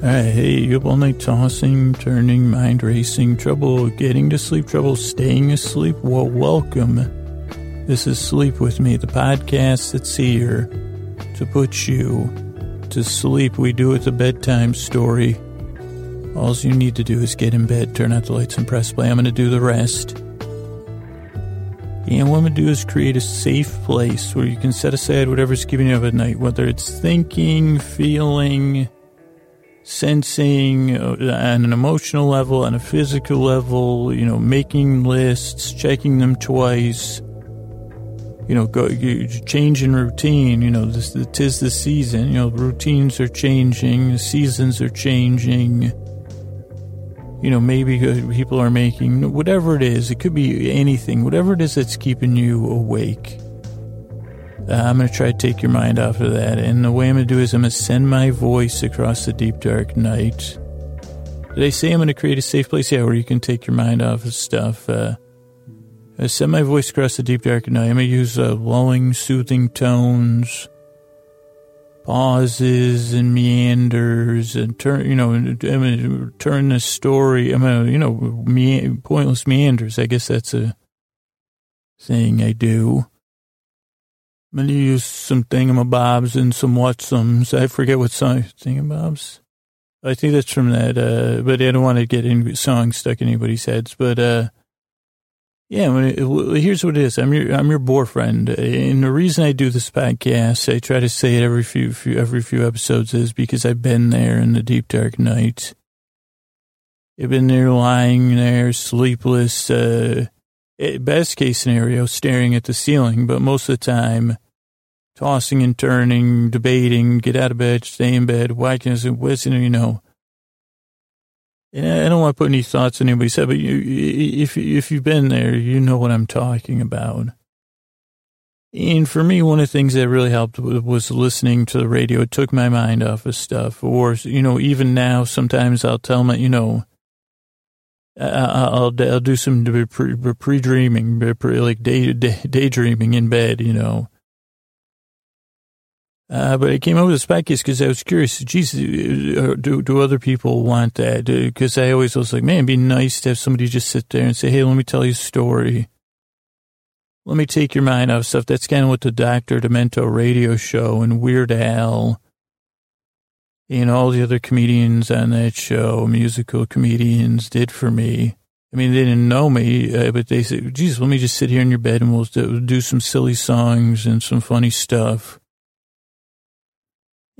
hey, you have all night tossing, turning, mind racing, trouble getting to sleep, trouble staying asleep? Well, welcome. This is Sleep With Me, the podcast that's here to put you to sleep. We do it a bedtime story. All you need to do is get in bed, turn out the lights, and press play. I'm going to do the rest. And what I'm going to do is create a safe place where you can set aside whatever's giving you up at night, whether it's thinking, feeling, sensing uh, on an emotional level, on a physical level, you know, making lists, checking them twice, you know, go changing routine. You know, this tis the season. You know, routines are changing, seasons are changing. You know, maybe people are making whatever it is. It could be anything, whatever it is that's keeping you awake. Uh, I'm going to try to take your mind off of that. And the way I'm going to do is I'm going to send my voice across the deep, dark night. Did I say I'm going to create a safe place? Yeah, where you can take your mind off of stuff. Uh, I send my voice across the deep, dark night. I'm going to use uh, lulling, soothing tones, pauses and meanders, and turn, you know, I'm going to turn the story. I'm going to, you know, me- pointless meanders. I guess that's a thing I do. Going to use some thingamabobs and some whatsums. I forget what song, thingamabobs. I think that's from that, uh, but I don't want to get any songs stuck in anybody's heads. But, uh, yeah, here's what it is. I'm your, I'm your boyfriend. And the reason I do this podcast, I try to say it every few, few, every few episodes is because I've been there in the deep dark night. I've been there lying there, sleepless, uh, Eh, best case scenario, staring at the ceiling, but most of the time, tossing and turning, debating, get out of bed, stay in bed, why can't I, what's, you know. And I don't want to put any thoughts in anybody's head, but you, if, if you've been there, you know what I'm talking about. And for me, one of the things that really helped was listening to the radio. It took my mind off of stuff. Or, you know, even now, sometimes I'll tell my, you know, Uh, uh, uh, I'll, I'll do some pre dreaming, like day, day, daydreaming in bed, you know. Uh, but I came up with podcast because I was curious. Uh, do do other people want that? Because I always was like, man, it'd be nice to have somebody just sit there and say, hey, let me tell you a story. Let me take your mind off stuff. That's kind of what the Dr. Demento radio show and Weird Al and all the other comedians on that show, musical comedians, did for me. I mean, they didn't know me, uh, but they said, "Jesus, let me just sit here in your bed and we'll do, some silly songs and some funny stuff."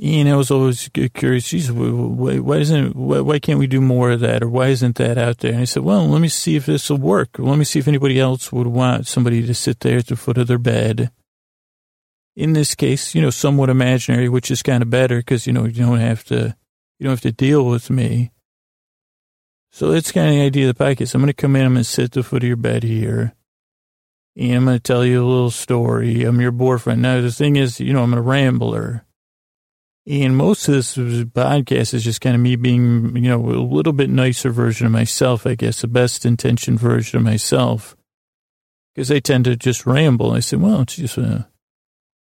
And I was always curious, Jesus, why, why isn't why, why, can't we do more of that, or why isn't that out there? And I said, well, let me see if this will work. Let me see if anybody else would want somebody to sit there at the foot of their bed in this case, you know, somewhat imaginary, which is kind of better because, you know, you don't have to, you don't have to deal with me. So that's kind of the idea of the podcast. I'm going to come in, I'm going to sit at the foot of your bed here, and I'm going to tell you a little story. I'm your boyfriend. Now, the thing is, you know, I'm a rambler. And most of this podcast is just kind of me being, you know, a little bit nicer version of myself, I guess, the best intention version of myself. Because I tend to just ramble. I say, well, it's just, uh,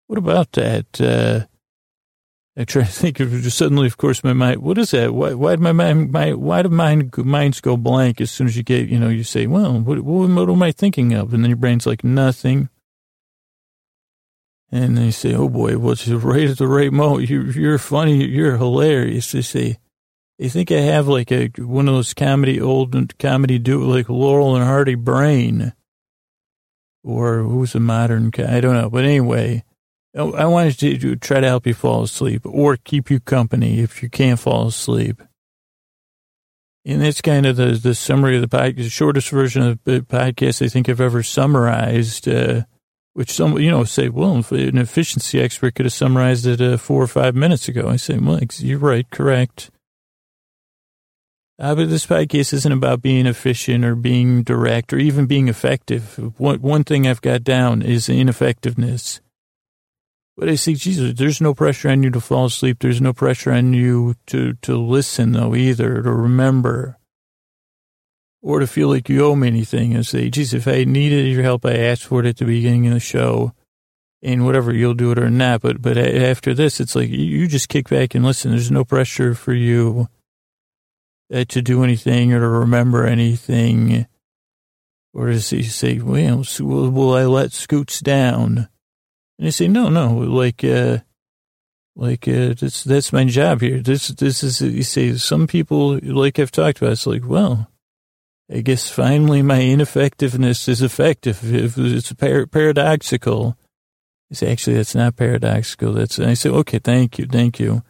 what about that? Uh, I try to think of just suddenly, of course, my mind, what is that? Why, why did my mind, my, why do mind, minds go blank as soon as you get, you know, you say, well, what, what, what am I thinking of? And then your brain's like, nothing. And they say, oh boy, what's right at the right moment? You, you're funny. You're hilarious. They say, they think I have like a, one of those comedy, old comedy do like Laurel and Hardy brain. Or who's a modern, guy? I don't know. But anyway, I wanted to try to help you fall asleep or keep you company if you can't fall asleep. And that's kind of the, the summary of the podcast, the shortest version of the podcast I think I've ever summarized, uh, which some, you know, say, well, an efficiency expert could have summarized it uh, four or five minutes ago. I say, well, you're right, correct. Uh, but this podcast isn't about being efficient or being direct or even being effective. One, one thing I've got down is ineffectiveness. But I say, Jesus, there's no pressure on you to fall asleep. There's no pressure on you to, to listen, though, either, to remember, or to feel like you owe me anything. I say, Jesus, if I needed your help, I asked for it at the beginning of the show, and whatever, you'll do it or not. But, but after this, it's like you just kick back and listen. There's no pressure for you uh, to do anything or to remember anything? Or does he say, well, will I let Scoots down? And I say, no, no, like, uh, like, uh, that's, that's my job here. This, this is, you say, some people, like I've talked about, it's like, well, I guess finally my ineffectiveness is effective. It's par- paradoxical. You say, actually, that's not paradoxical. That's, I say, okay, thank you, thank you.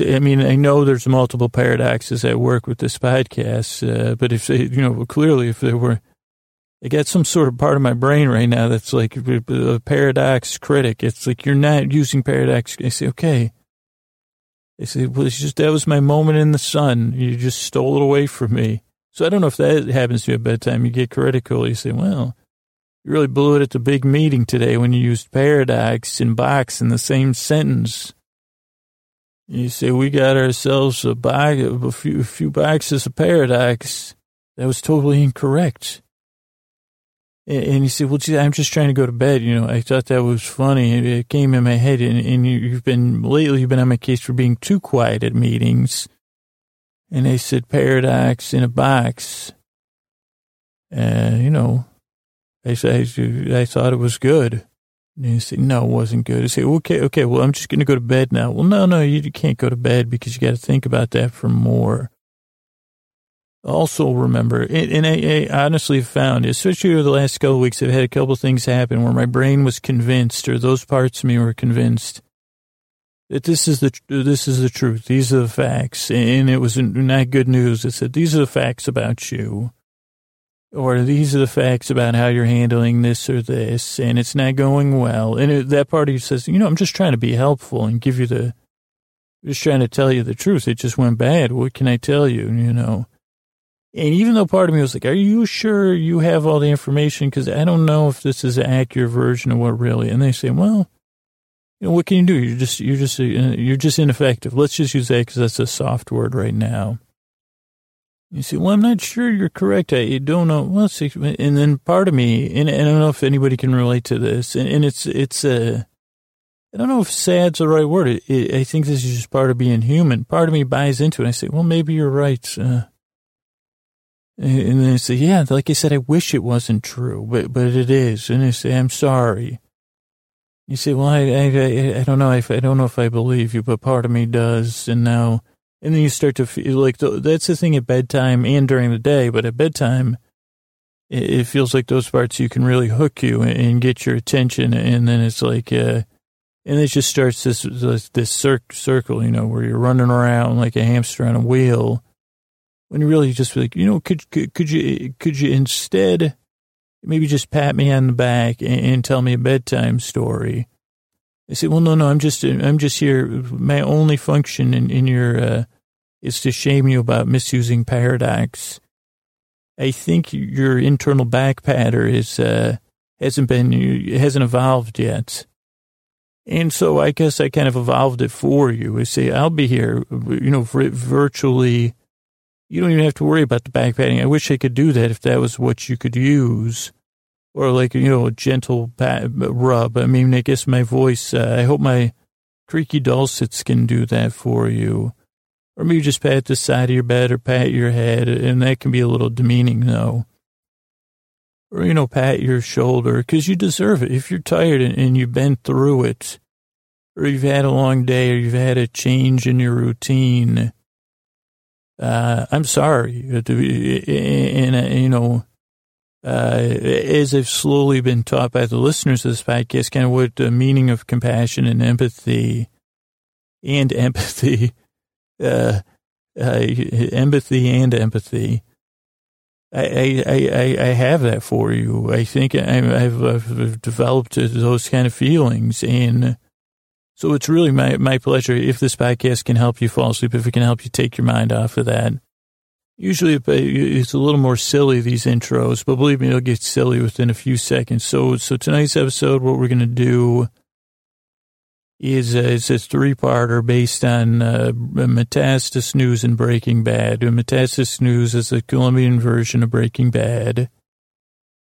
I mean, I know there's multiple paradoxes at work with this podcast, uh, but if you know, clearly if there were, I got some sort of part of my brain right now that's like a paradox critic. It's like you're not using paradox. I say, okay. I say, well, it's just that was my moment in the sun. You just stole it away from me. So I don't know if that happens to you at bedtime. You get critical. You say, well, you really blew it at the big meeting today when you used paradox and box in the same sentence. You say, we got ourselves a, box, a, few, a few boxes of paradox. That was totally incorrect. And, he said, well, gee, I'm just trying to go to bed. You know, I thought that was funny. It, came in my head. And, and you, have been, lately, you've been on my case for being too quiet at meetings. And they said paradox in a box. Uh, you know, I, I, I thought it was good. And you said, no, it wasn't good. I said, okay, okay, well, I'm just going to go to bed now. Well, no, no, you can't go to bed because you got to think about that for more. Also remember, and I, I honestly found, especially over the last couple of weeks, I've had a couple of things happen where my brain was convinced, or those parts of me were convinced that this is the this is the truth. These are the facts, and it was not good news. It said these are the facts about you or these are the facts about how you're handling this or this, and it's not going well. And it, that party says, you know, I'm just trying to be helpful and give you the, just trying to tell you the truth. It just went bad. What can I tell you? You know. And even though part of me was like, are you sure you have all the information? Because I don't know if this is an accurate version of what really. And they say, well, you know, what can you do? You're just, you're just, you're just ineffective. Let's just use that because that's a soft word right now. You say, well, I'm not sure you're correct. I don't know. Well, see, and then part of me, and, and, I don't know if anybody can relate to this, and, and it's, it's a, uh, I don't know if sad's the right word. It, it, I think this is just part of being human. Part of me buys into it. I say, well, maybe you're right. Uh, and I say, yeah, like I said, I wish it wasn't true, but, but it is. And I say, I'm sorry. You say, well, I, I, I don't know if, I don't know if I believe you, but part of me does. And now, and then you start to feel like that's the thing at bedtime and during the day, but at bedtime, it, feels like those parts you can really hook you and, get your attention. And then it's like, uh, and it just starts this, this, this circle, you know, where you're running around like a hamster on a wheel. When you really just like, you know, could, could, could you, could you instead maybe just pat me on the back and, and tell me a bedtime story? I said, well, no, no, I'm just, I'm just here. My only function in, in your, uh, is to shame you about misusing paradox. I think your internal back patter is, uh, hasn't been, hasn't evolved yet. And so I guess I kind of evolved it for you. I say, I'll be here, you know, for virtually. You don't even have to worry about the back patting. I wish I could do that if that was what you could use or like, you know, a gentle pat, rub. I mean, I guess my voice, uh, I hope my creaky dulcets can do that for you. Or maybe just pat the side of your bed or pat your head, and that can be a little demeaning, though. Or, you know, pat your shoulder, because you deserve it. If you're tired and, and you've been through it, or you've had a long day, or you've had a change in your routine, uh, I'm sorry. And, and, you know, uh, as I've slowly been taught by the listeners of this podcast, kind of what the meaning of compassion and empathy and empathy, uh, uh, empathy and empathy. I, I, I, I have that for you. I think I, have I've developed those kind of feelings. And so it's really my, my pleasure if this podcast can help you fall asleep, if it can help you take your mind off of that Usually it's a little more silly, these intros, but believe me, it'll get silly within a few seconds. So, so tonight's episode, what we're going to do is it's a three-parter based on uh, Metastasis News and Breaking Bad. Metastasis News is the Colombian version of Breaking Bad,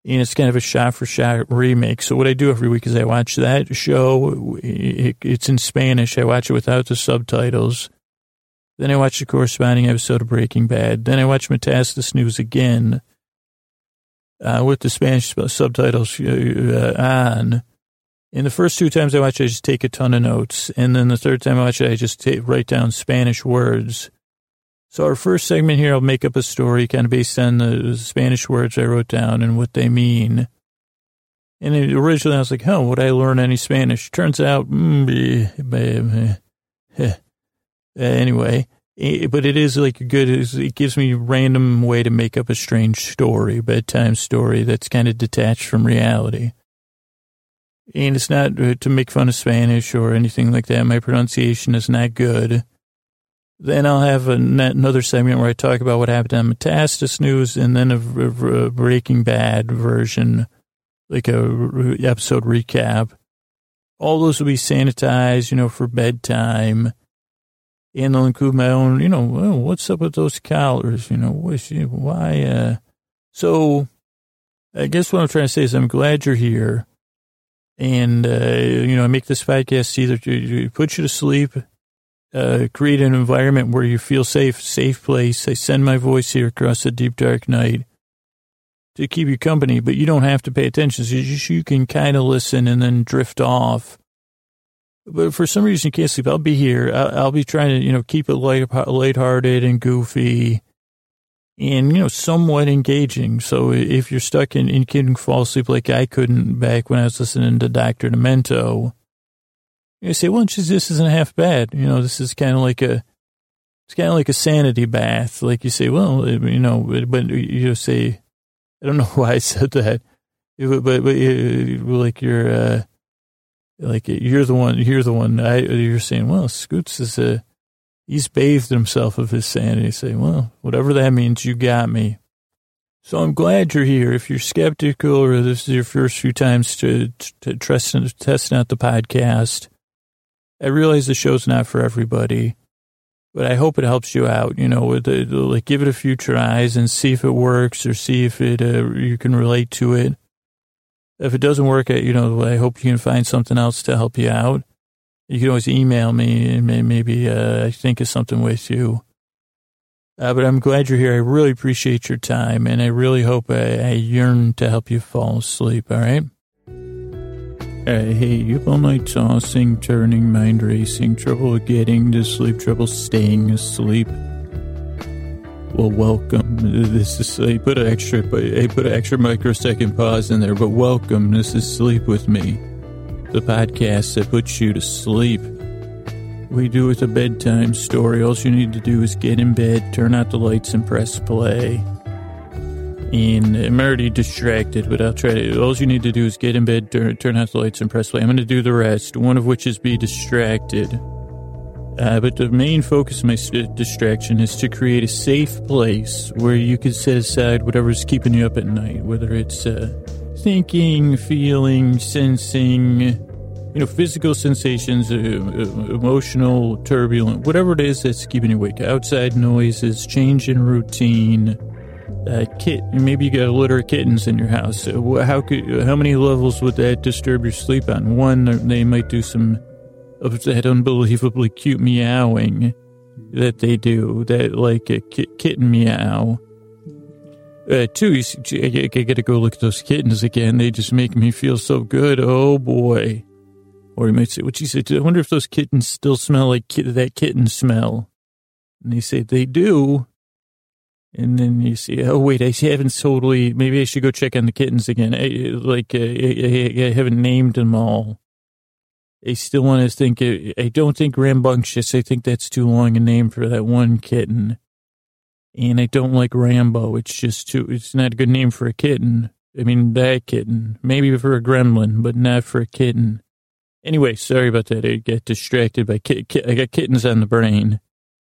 and it's kind of a shot-for-shot remake. So what I do every week is I watch that show. It's in Spanish. I watch it without the subtitles Then I watch the corresponding episode of Breaking Bad. Then I watch Metastasis News again uh, with the Spanish subtitles uh, on. And the first two times I watch it, I just take a ton of notes. And then the third time I watch it, I just write down Spanish words. So our first segment here, I'll make up a story kind of based on the Spanish words I wrote down and what they mean. And originally I was like, oh, would I learn any Spanish? Turns out, mm, anyway, but it is like a good, it gives me a random way to make up a strange story, bedtime story that's kind of detached from reality. And it's not uh, to make fun of Spanish or anything like that. My pronunciation is not good. Then I'll have another segment where I talk about what happened on Metastasis News and then a, a, a Breaking Bad version, like a episode recap. All those will be sanitized, you know, for bedtime. And I'll include my own, you know, well, what's up with those collars? You know, why? Uh, so I guess what I'm trying to say is I'm glad you're here. And, uh, you know, I make this podcast either to put you to sleep, uh, create an environment where you feel safe, safe place. I send my voice here across the deep, dark night to keep you company, but you don't have to pay attention. So you, you can kind of listen and then drift off. But for some reason you can't sleep. I'll be here. I'll, I'll be trying to, you know, keep it light, lighthearted and goofy and, you know, somewhat engaging. So if you're stuck in, and couldn't fall asleep like I couldn't back when I was listening to Dr. Demento, you say, well, geez, this isn't half bad. You know, this is kind of like a, it's kind of like a sanity bath. Like you say, well, you know, but you say, I don't know why I said that, but, but, but like you're, uh, like you're the one, you're the one, I, you're saying, well, Scoots is a, He's bathed himself of his sanity. Say, well, whatever that means, you got me. So I'm glad you're here. If you're skeptical or this is your first few times to, to test, testing out the podcast, I realize the show's not for everybody, but I hope it helps you out. You know, with the, like give it a few tries and see if it works or see if it uh, you can relate to it. If it doesn't work, you know, I hope you can find something else to help you out. You can always email me and maybe uh, I think of something with you. Uh, but I'm glad you're here. I really appreciate your time, and I really hope I, I yearn to help you fall asleep. All right. Uh, hey, you all night tossing, turning, mind racing, trouble getting to sleep, trouble staying asleep. Well, welcome. This is I put an extra, I put an extra microsecond pause in there, but welcome. This is sleep with me the podcast that puts you to sleep. We do it with a bedtime story. All you need to do is get in bed, turn out the lights, and press play. And I'm already distracted, but I'll try to. All you need to do is get in bed, turn, turn out the lights, and press play. I'm going to do the rest, one of which is be distracted. Uh, but the main focus of my distraction is to create a safe place where you can set aside whatever's keeping you up at night, whether it's uh, thinking, feeling, sensing, you know, physical sensations, uh, uh, emotional, turbulent, whatever it is that's keeping you awake. Outside noises, change in routine. Uh, kit, maybe you got a litter of kittens in your house. Uh, how could, how many levels would that disturb your sleep on? One, they might do some of that unbelievably cute meowing that they do, that like a kitten meow. Uh, two, you see, I, I gotta go look at those kittens again. They just make me feel so good. Oh boy. Or you might say, what you said, I wonder if those kittens still smell like ki- that kitten smell. And they say, they do. And then you see, oh wait, I haven't totally, maybe I should go check on the kittens again. I, like, I, I, I haven't named them all. I still want to think, I don't think rambunctious. I think that's too long a name for that one kitten and I don't like Rambo. It's just too, it's not a good name for a kitten. I mean, that kitten. Maybe for a gremlin, but not for a kitten. Anyway, sorry about that. I get distracted by kit, kit, I got kittens on the brain.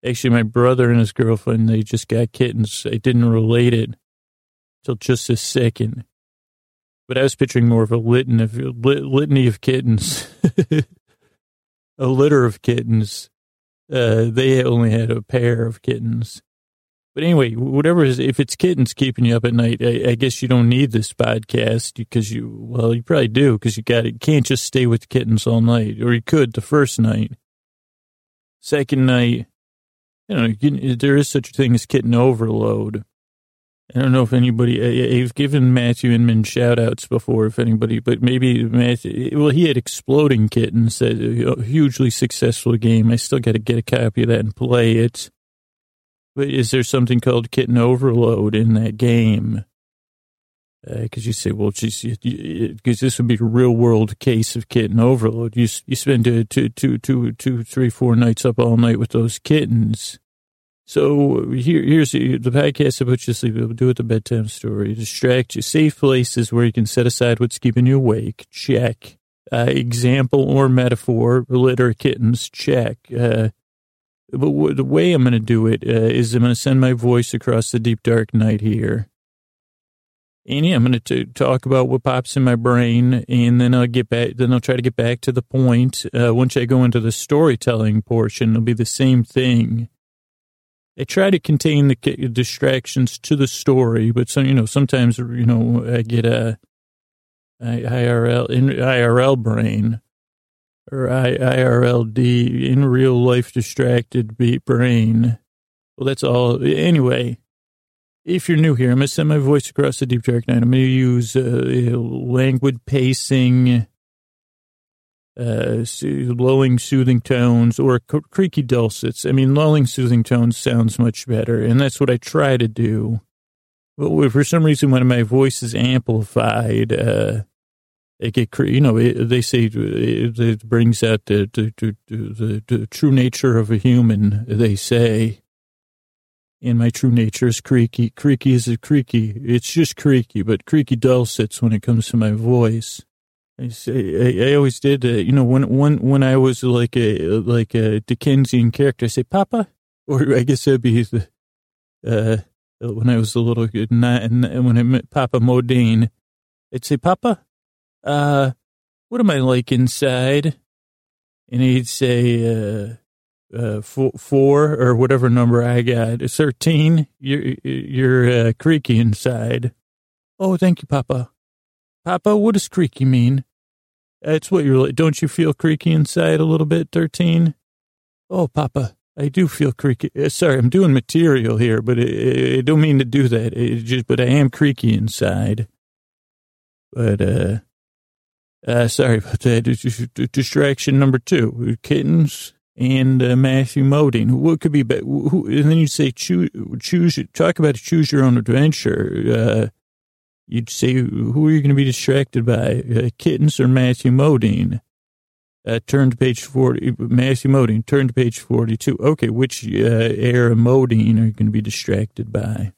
Actually, my brother and his girlfriend, they just got kittens. I didn't relate it till just a second. But I was picturing more of a litany of, lit, litany of kittens. a litter of kittens. Uh, they only had a pair of kittens. But anyway, whatever is, if it's kittens keeping you up at night, I, I guess you don't need this podcast because you, well, you probably do because you got it. Can't just stay with kittens all night, or you could the first night. Second night, you know, there is such a thing as kitten overload. I don't know if anybody, eh, eh, I've given Matthew Inman shout outs before, if anybody, but maybe Matthew, eh, well, he had Exploding Kittens, that hugely successful game. I still got to get a copy of that and play it. But is there something called Kitten Overload in that game? Because uh, you say, well, because this would be a real world case of kitten overload. You you spend two, two, two, two, two, three, four nights up all night with those kittens so here, here's the, podcast about you to sleep. We'll do it the bedtime story. Distract you. Safe places where you can set aside what's keeping you awake. Check. Uh, example or metaphor. Litter kittens. Check. Uh, but w- the way I'm going to do it uh, is I'm going to send my voice across the deep dark night here. And yeah, I'm going to talk about what pops in my brain, and then I'll get back. Then I'll try to get back to the point. Uh, once I go into the storytelling portion, it'll be the same thing I try to contain the distractions to the story, but some, you know, sometimes, you know, I get a, IRL, in IRL brain or IRLD, in real life distracted brain. Well, that's all. Anyway, if you're new here, I'm going to send my voice across the deep dark night. I'm going to use uh, languid pacing, uh, lulling, soothing tones, or creaky dulcets. I mean, lulling, soothing tones sounds much better, and that's what I try to do. But for some reason, when my voice is amplified, uh, it get you know it, they say it, it, brings out the the, the the, the true nature of a human. They say. And my true nature is creaky. Creaky is a creaky. It's just creaky, but creaky dulcets when it comes to my voice. I say I, I always did. Uh, you know, when when when I was like a like a Dickensian character, I say Papa, or I guess that'd be the uh, when I was a little kid, and when I met Papa Modine, I'd say Papa, uh, what am I like inside? And he'd say uh, uh, four, four or whatever number I got, thirteen. You're you're uh, creaky inside. Oh, thank you, Papa. Papa, what does creaky mean? That's what you're like. Don't you feel creaky inside a little bit, 13? Oh, Papa, I do feel creaky. Uh, sorry, I'm doing material here, but I, I don't mean to do that. It just, but I am creaky inside. But, uh, uh, sorry about that. Distraction number two, kittens and uh, Matthew Modine. What could be, better? and then you say choose, choose, talk about choose your own adventure. You'd say, who are you going to be distracted by, uh, kittens or Matthew Modine? Uh, turn to page 40, Matthew Modine, turn to page 42. Okay, which uh, era Modine are you going to be distracted by?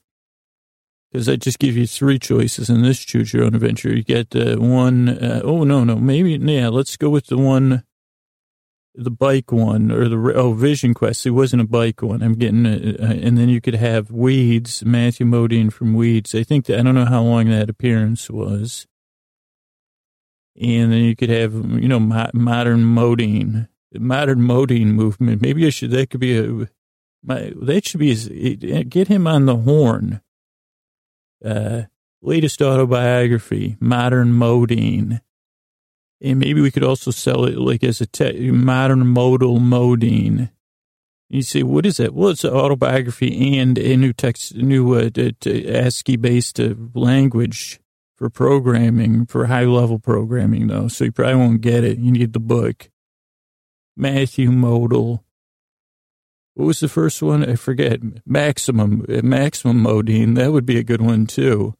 Because I just give you three choices in this choose your own adventure. You get uh, one, uh, oh, no, no, maybe, yeah, let's go with the one the bike one or the oh Vision Quest. It wasn't a bike one. I'm getting, uh, and then you could have Weeds, Matthew Modine from Weeds. I think that, I don't know how long that appearance was. And then you could have you know modern Modine, modern Modine movement. Maybe I should that could be a my that should be get him on the horn. Uh, latest autobiography, modern Modine. And maybe we could also sell it like as a te- modern modal modine. You say, what is that? Well, it's an autobiography and a new text, new uh, ASCII based uh, language for programming, for high level programming, though. So you probably won't get it. You need the book. Matthew Modal. What was the first one? I forget. Maximum, uh, maximum modine. That would be a good one too.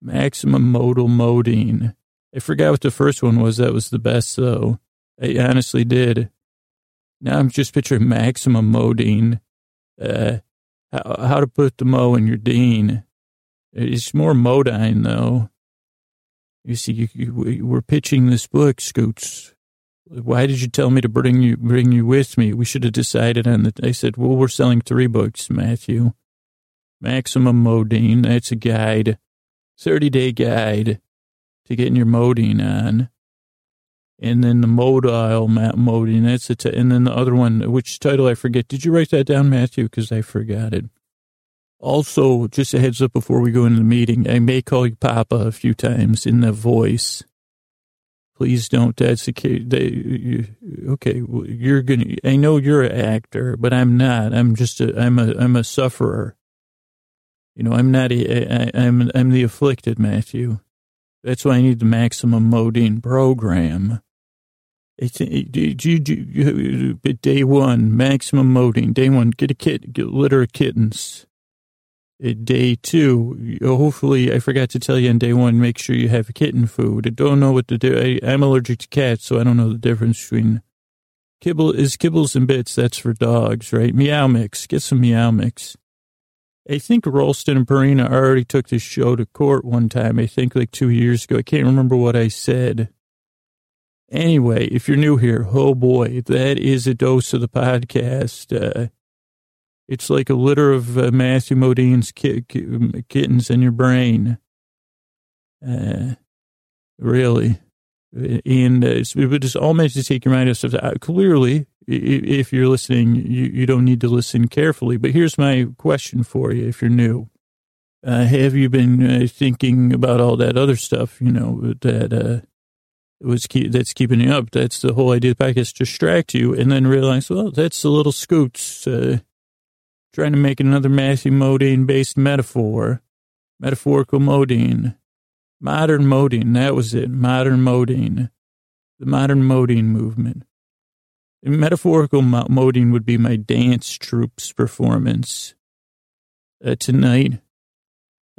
Maximum modal modine. I forgot what the first one was. That was the best, though. I honestly did. Now I'm just picturing maximum modine. Uh, how, how to put the mo in your dean. It's more modine, though. You see, you, you, we're pitching this book, Scoots. Why did you tell me to bring you bring you with me? We should have decided on the. I said, well, we're selling three books, Matthew. Maximum Modine. That's a guide, thirty day guide to getting your modine on. And then the modile modine, that's it. And then the other one, which title I forget. Did you write that down, Matthew? Because I forgot it. Also, just a heads up before we go into the meeting, I may call you Papa a few times in the voice. Please don't. That's the. They, you, okay, you're gonna. I know you're an actor, but I'm not. I'm just a. I'm a. I'm a sufferer. You know, I'm not. A, I, I'm. I'm the afflicted, Matthew. That's why I need the maximum modine program. It's day one maximum modine. Day one, get a kit, get litter of kittens. Uh, day two, hopefully, I forgot to tell you on day one, make sure you have kitten food. I don't know what to do. I, I'm allergic to cats, so I don't know the difference between kibble is kibbles and bits. That's for dogs, right? Meow mix. Get some meow mix. I think Ralston and Purina already took this show to court one time. I think like two years ago. I can't remember what I said. Anyway, if you're new here, oh boy, that is a dose of the podcast. Uh, it's like a litter of uh, Matthew Modine's ki- ki- kittens in your brain. Uh, really. And uh, it's, it's all meant to take your mind off stuff. Uh, clearly, if you're listening, you, you don't need to listen carefully. But here's my question for you if you're new. Uh, have you been uh, thinking about all that other stuff, you know, that uh, was keep, that's keeping you up? That's the whole idea of the podcast, distract you and then realize, well, that's the little scoots uh, trying to make another Matthew Modine based metaphor, metaphorical Modine, modern Modine. That was it, modern Modine, the modern Modine movement. Metaphorical Modine would be my dance troops performance uh, tonight.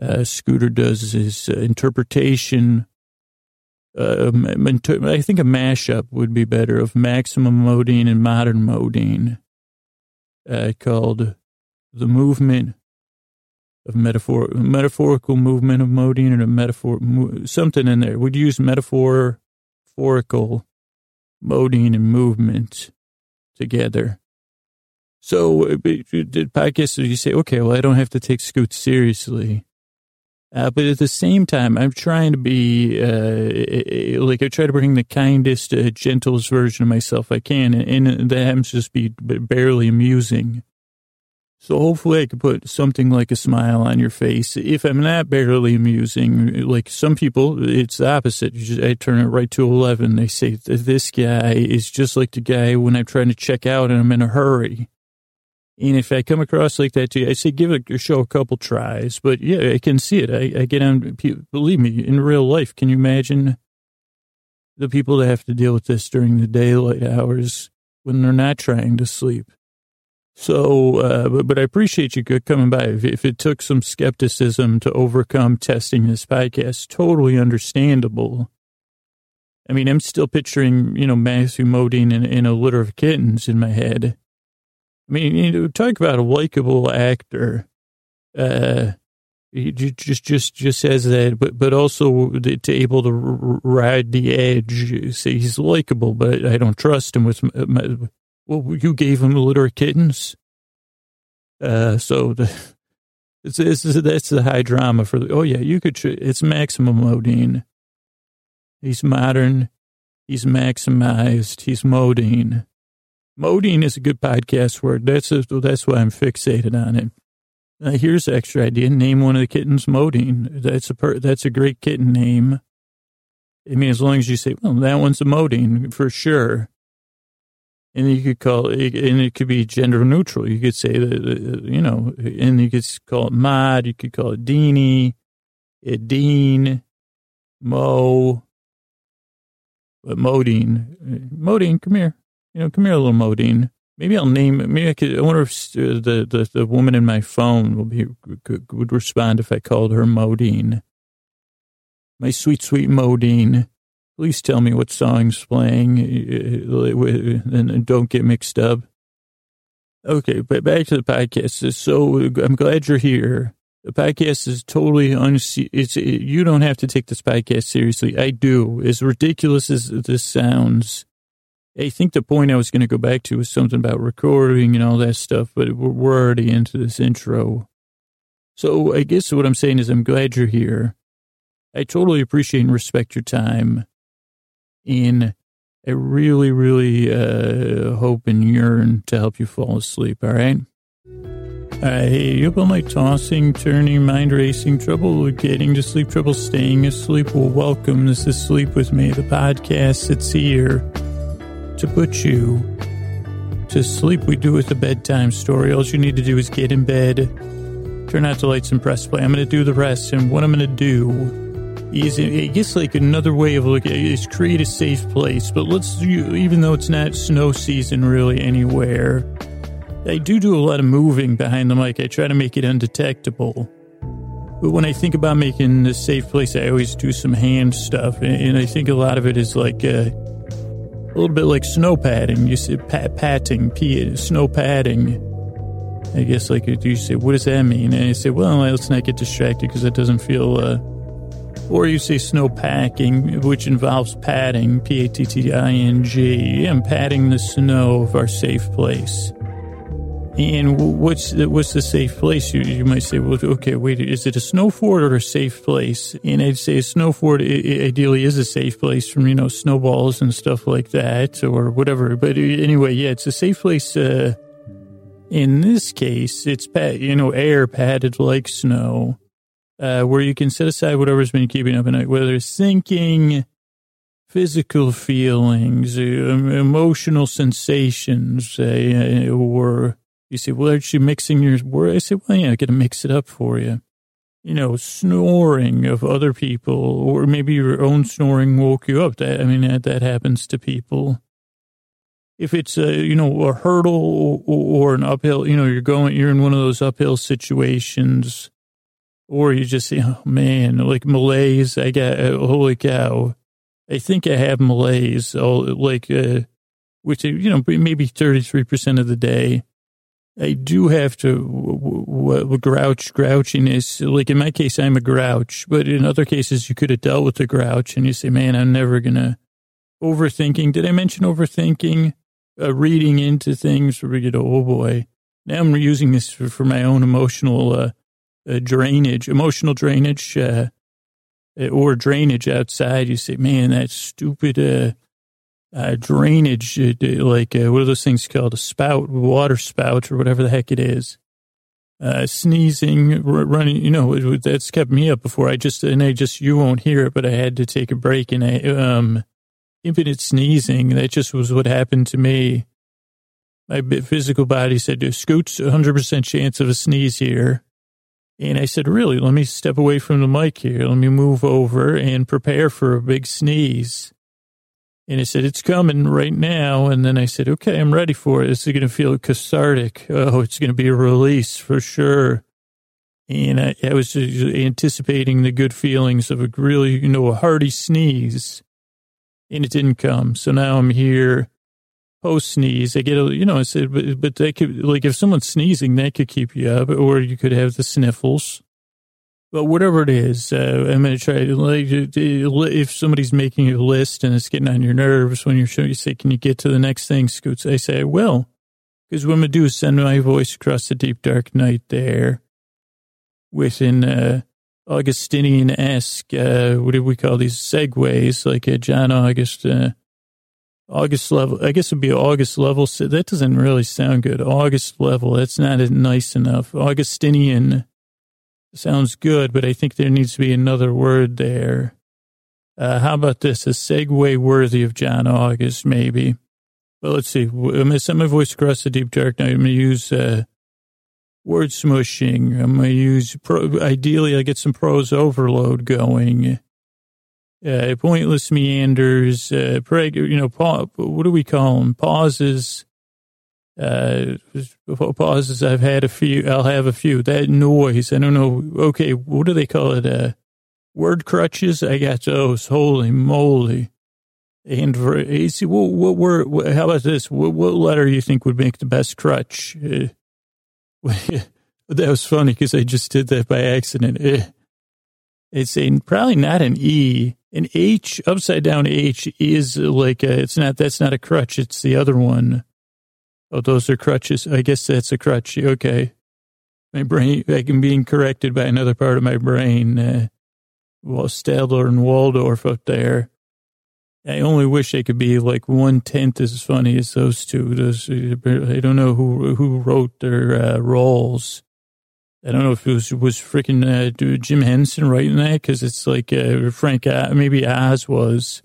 Uh, Scooter does his uh, interpretation. Uh, I think a mashup would be better of maximum Modine and modern Modine, uh, called the movement of metaphor, metaphorical movement of Modine and a metaphor, something in there. We'd use metaphorical Modine and movement together. So uh, the podcast, you say, okay, well, I don't have to take Scoot seriously. Uh, but at the same time, I'm trying to be, uh, like, I try to bring the kindest, uh, gentlest version of myself I can. And, and that happens to just be barely amusing. So hopefully I can put something like a smile on your face. If I'm not barely amusing, like some people, it's the opposite. Just, I turn it right to 11. They say, this guy is just like the guy when I'm trying to check out and I'm in a hurry. And if I come across like that to you, I say give a show a couple tries. But yeah, I can see it. I, I get on, believe me, in real life, can you imagine the people that have to deal with this during the daylight hours when they're not trying to sleep? So, uh, but, but I appreciate you coming by. If, if, it took some skepticism to overcome testing this podcast, totally understandable. I mean, I'm still picturing, you know, Matthew Modine in, in a litter of kittens in my head. I mean, you know, talk about a likable actor. Uh, he just, just, just says that, but, but also to able to ride the edge. Say he's likable, but I don't trust him with my, well, you gave him litter kittens. Uh, so the, it's, it's, that's the high drama for the, oh yeah, you could, it's maximum Modine. He's modern. He's maximized. He's Modine. Modine is a good podcast word. That's, a, that's why I'm fixated on it. Uh, here's the extra idea. Name one of the kittens Modine. That's a per, that's a great kitten name. I mean, as long as you say, well, that one's a Modine for sure and you could call it, and it could be gender neutral. You could say that, uh, you know, and you could call it Mod, you could call it Deanie, Dean, Mo, but Modine, uh, Modine, come here, you know, come here, little Modine. Maybe I'll name. Maybe I could. I wonder if uh, the the, the woman in my phone will be would respond if I called her Modine. My sweet, sweet Modine. Please tell me what song's playing uh, uh, uh, and don't get mixed up. Okay, but back to the podcast. So I'm glad you're here. The podcast is totally un. It's it, you don't have to take this podcast seriously. I do. As ridiculous as this sounds, I think the point I was going to go back to was something about recording and all that stuff. But we're already into this intro. So I guess what I'm saying is I'm glad you're here. I totally appreciate and respect your time in I really, really uh, hope and yearn to help you fall asleep. All right. Uh, hey, you up all night tossing, turning, mind racing, trouble getting to sleep, trouble staying asleep. Well, welcome. This is Sleep With Me, the podcast that's here to put you to sleep. We do it with a bedtime story. All you need to do is get in bed, turn out the lights, and press play. I'm going to do the rest. And what I'm going to do is, I guess, like another way of looking is create a safe place. But let's, even though it's not snow season really anywhere, I do do a lot of moving behind the mic. I try to make it undetectable. But when I think about making a safe place, I always do some hand stuff. And I think a lot of it is like uh, a little bit like snow padding. You say pat, patting, p, snow padding. I guess like you say, what does that mean? And I say, well, let's not get distracted because it doesn't feel. Uh, or you say snow packing, which involves padding, P A T T I N G, and patting the snow of our safe place. And what's the, what's the safe place? You, you might say, well, okay, wait, is it a snow fort or a safe place? And I'd say a snow fort ideally is a safe place from, you know, snowballs and stuff like that or whatever. But anyway, yeah, it's a safe place. Uh, in this case, it's, pad, you know, air padded like snow, uh, where you can set aside whatever's been keeping up at night, whether it's thinking, physical feelings, uh, emotional sensations, uh, or you say, well, are you mixing your? I say, well, yeah, I got to mix it up for you. You know, snoring of other people, or maybe your own snoring woke you up. That, I mean, that, that happens to people. If it's a, you know, a hurdle or, or an uphill, you know, you're going, you're in one of those uphill situations, or you just say, oh man, like malaise. I got, uh, holy cow. I think I have malaise, oh, like, uh, which, you know, maybe 33% of the day I do have to w- w- grouch grouchiness. Like in my case, I'm a grouch, but in other cases, you could have dealt with the grouch and you say, man, I'm never to overthinking. Did I mention overthinking? Uh, reading into things where we get, oh boy. Now I'm using this for, for my own emotional uh, uh, drainage, emotional drainage, uh, or drainage outside. You say, man, that stupid, uh, uh, drainage, uh, like uh, what are those things called? A spout, water spout, or whatever the heck it is. Uh, sneezing, running, you know, that's kept me up before. I just, and I just, you won't hear it, but I had to take a break and I, um, infinite sneezing. That just was what happened to me. My physical body said, Scoots, 100% chance of a sneeze here. And I said, really, let me step away from the mic here. Let me move over and prepare for a big sneeze. And he said, it's coming right now. And then I said, okay, I'm ready for it. It's going to feel cathartic. Oh, it's going to be a release for sure. And I, I was anticipating the good feelings of a really, you know, a hearty sneeze. And it didn't come. So now I'm here post sneeze. I get a, you know, I said, but, but that could, like, if someone's sneezing, that could keep you up, or you could have the sniffles. But whatever it is, uh, I'm going to try to, like, if somebody's making a list and it's getting on your nerves when you're showing, you say, can you get to the next thing, Scoots? I say, I will. Because what I'm going to do is send my voice across the deep, dark night there within uh, Augustinian-esque, uh, what do we call these, segues, like a John August, uh, August level. I guess it'd be August level. That doesn't really sound good. August level. That's not nice enough. Augustinian sounds good, but I think there needs to be another word there. Uh, how about this? A segue worthy of John August, maybe. Well, let's see. I'm going to send my voice across the deep dark night. I'm going to use uh, word smushing. I'm going to use, pro, ideally, I get some prose overload going. Uh, pointless meanders, uh, preg, you know, pa, what do we call them? Pauses, uh, pauses. I've had a few. I'll have a few. That noise. I don't know. Okay. What do they call it? Uh, word crutches. I got those. Holy moly. And see, what, what word, what, how about this? What, what letter you think would make the best crutch? Uh, that was funny because I just did that by accident. It's a, probably not an E. An H, upside down H is like, a, it's not, that's not a crutch. It's the other one. Oh, those are crutches. I guess that's a crutch. Okay. My brain, I can being corrected by another part of my brain. Uh, well, Statler and Waldorf up there. I only wish they could be like one tenth as funny as those two. Those, I don't know who who wrote their uh, roles. I don't know if it was was freaking uh, Jim Henson writing that because it's like uh, Frank, uh, maybe Oz was.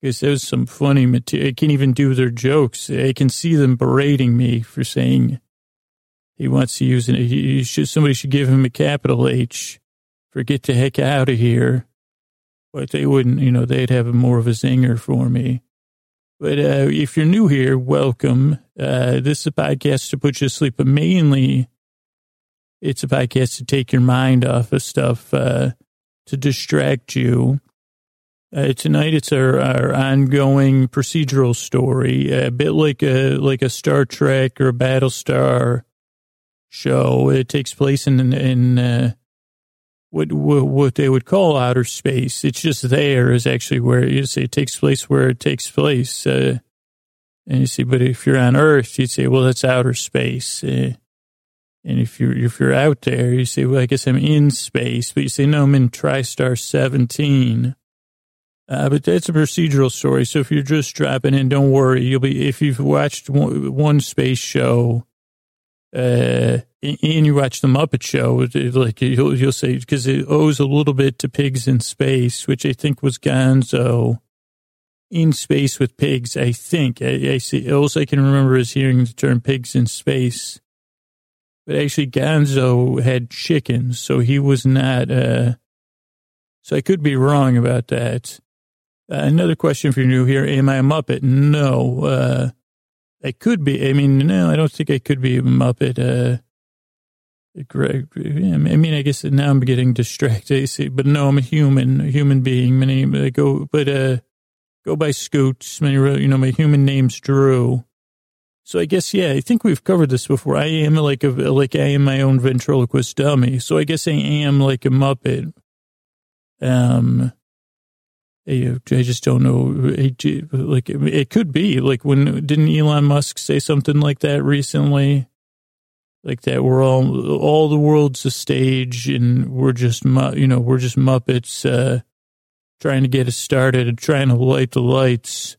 Because there was some funny material. I can't even do their jokes. I can see them berating me for saying he wants to use it. He should, somebody should give him a capital H for get the heck out of here. But they wouldn't, you know, they'd have more of a zinger for me. But uh, if you're new here, welcome. Uh, this is a podcast to put you to sleep, but mainly it's a podcast to take your mind off of stuff, uh, to distract you. Uh, tonight, it's our, our ongoing procedural story, a bit like a like a Star Trek or a Battlestar show. It takes place in in uh, what, what they would call outer space. It's just there is actually where you say it takes place where it takes place. Uh, and you say, but if you're on Earth, you'd say, well, that's outer space. Uh, and if you're if you're out there, you say, "Well, I guess I'm in space," but you say, "No, I'm in TriStar 17." Uh, but that's a procedural story. So if you're just dropping in, don't worry. You'll be if you've watched one, one space show, uh, and you watch the Muppet Show, like you'll you'll say because it owes a little bit to Pigs in Space, which I think was Gonzo in space with pigs. I think I, I see. All I can remember is hearing the term "pigs in space." But actually, Gonzo had chickens, so he was not. Uh, so I could be wrong about that. Uh, another question for you new here: Am I a Muppet? No, uh, I could be. I mean, no, I don't think I could be a Muppet. Uh, I mean, I guess now I'm getting distracted. See, but no, I'm a human, a human being. My name, I go, but uh, go by Scoots. My, you know, my human name's Drew. So I guess, yeah, I think we've covered this before. I am like a, like I am my own ventriloquist dummy. So I guess I am like a Muppet. Um, I, I just don't know. Like it could be like when didn't Elon Musk say something like that recently? Like that we're all all the world's a stage and we're just you know we're just Muppets uh, trying to get us started and trying to light the lights.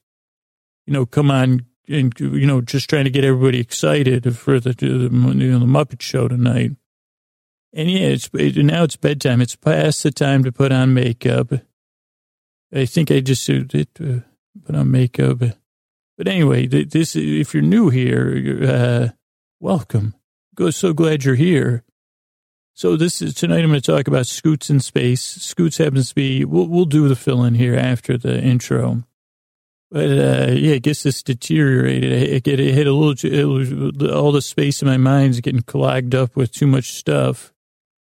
You know, come on, and you know, just trying to get everybody excited for the the, you know, the Muppet Show tonight. And yeah, it's it, now it's bedtime. It's past the time to put on makeup. I think I just did uh, put on makeup. But anyway, this if you're new here, uh, welcome. Go, so glad you're here. So this is tonight. I'm going to talk about Scoots in space. Scoots happens to be. We'll we'll do the fill in here after the intro. But uh, yeah, I guess this deteriorated. It, it, it hit a little, it was, all the space in my mind is getting clogged up with too much stuff.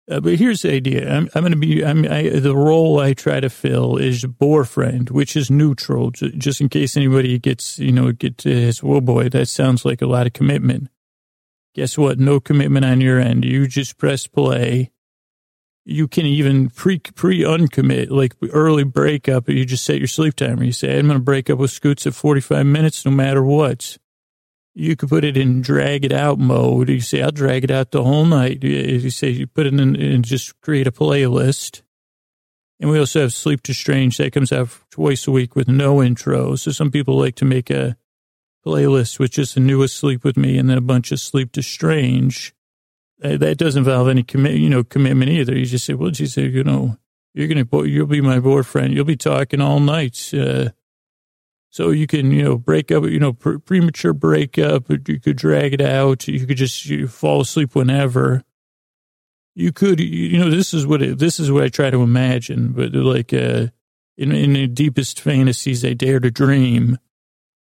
Uh, but here's the idea. I'm, I'm going to be, I'm, I, the role I try to fill is boyfriend, which is neutral, just in case anybody gets, you know, get his, well, boy, that sounds like a lot of commitment. Guess what? No commitment on your end. You just press play you can even pre pre uncommit like early breakup. You just set your sleep timer. You say, I'm going to break up with Scoots at 45 minutes, no matter what. You could put it in drag it out mode. You say, I'll drag it out the whole night. You say, you put it in and just create a playlist. And we also have Sleep to Strange that comes out twice a week with no intro. So some people like to make a playlist with just the newest Sleep with Me and then a bunch of Sleep to Strange that doesn't involve any commit, you know, commitment either. You just say, well, she said, you know, you're going to, you'll be my boyfriend. You'll be talking all night. Uh, so you can, you know, break up, you know, pre- premature breakup. You could drag it out. You could just you fall asleep whenever. You could, you know, this is what it, this is what I try to imagine. But like, uh, in in the deepest fantasies I dare to dream,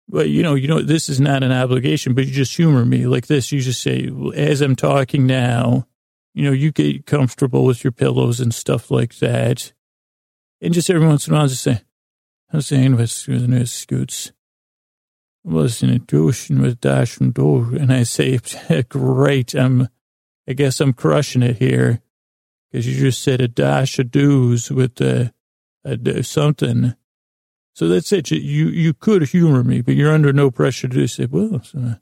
but you know, you know, this is not an obligation, but you just humor me like this. You just say, as I'm talking now, you know, you get comfortable with your pillows and stuff like that. And just every once in a while, just say, I'm saying with scoots. I was in a ocean with Dash and Door, and I say, great, I'm, I guess I'm crushing it here. Because you just said a dash of doos with uh, a, something. So that's it. You you could humor me, but you're under no pressure to say, well, so,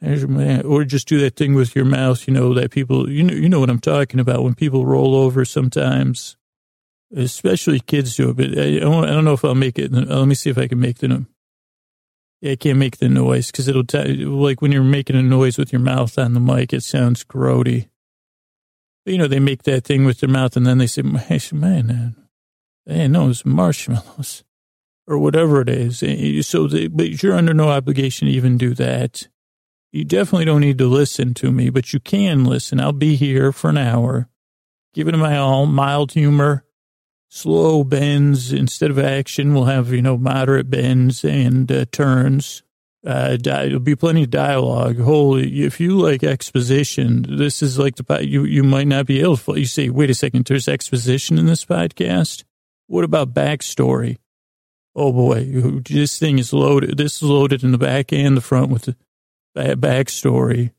uh, or just do that thing with your mouth. You know that people, you know, you know what I'm talking about. When people roll over, sometimes, especially kids do it. But I, I don't know if I'll make it. Let me see if I can make the. Noise I can't make the noise because it'll t- like when you're making a noise with your mouth on the mic, it sounds grody. you know, they make that thing with their mouth and then they say, man, hey, no, it's marshmallows or whatever it is. So, they, but you're under no obligation to even do that. You definitely don't need to listen to me, but you can listen. I'll be here for an hour, giving my all, mild humor, slow bends instead of action. We'll have, you know, moderate bends and uh, turns. Uh, there'll be plenty of dialogue. Holy, if you like exposition, this is like the, you, you might not be able to, you say, wait a second, there's exposition in this podcast? What about backstory? Oh boy, this thing is loaded. This is loaded in the back and the front with the backstory.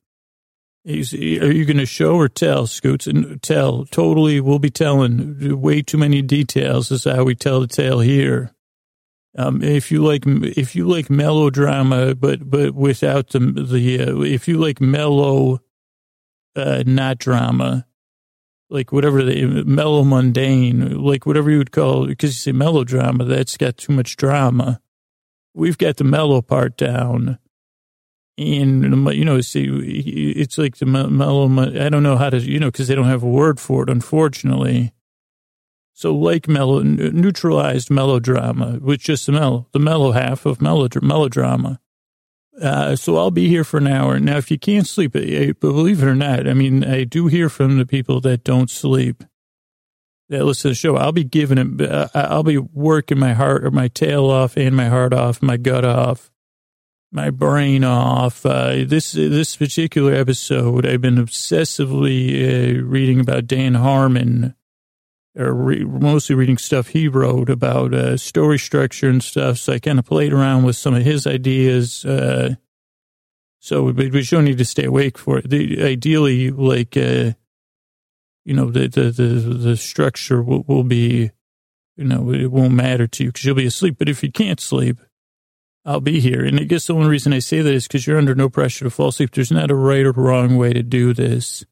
Are you going to show or tell, Scoots? And tell. Totally, we'll be telling way too many details. Is how we tell the tale here. Um, if you like, if you like melodrama, but but without the the, uh, if you like mellow, uh, not drama, like whatever the mellow mundane, like whatever you would call, because you say melodrama, that's got too much drama. We've got the mellow part down. And, you know, see, it's like the mellow, I don't know how to, you know, because they don't have a word for it, unfortunately. So like mellow, neutralized melodrama, which is the mellow, the mellow half of melodrama. Uh, so I'll be here for an hour. Now, if you can't sleep, believe it or not, I mean, I do hear from the people that don't sleep that listen to the show. I'll be giving it, uh, I'll be working my heart or my tail off and my heart off, my gut off, my brain off. Uh, this, this particular episode, I've been obsessively uh, reading about Dan Harmon re- mostly reading stuff he wrote about uh, story structure and stuff. So I kind of played around with some of his ideas. Uh, so we, we don't need to stay awake for it. The, ideally, like, uh, you know, the, the, the, the structure will, will be, you know, it won't matter to you because you'll be asleep. But if you can't sleep, I'll be here. And I guess the only reason I say that is because you're under no pressure to fall asleep. There's not a right or wrong way to do this.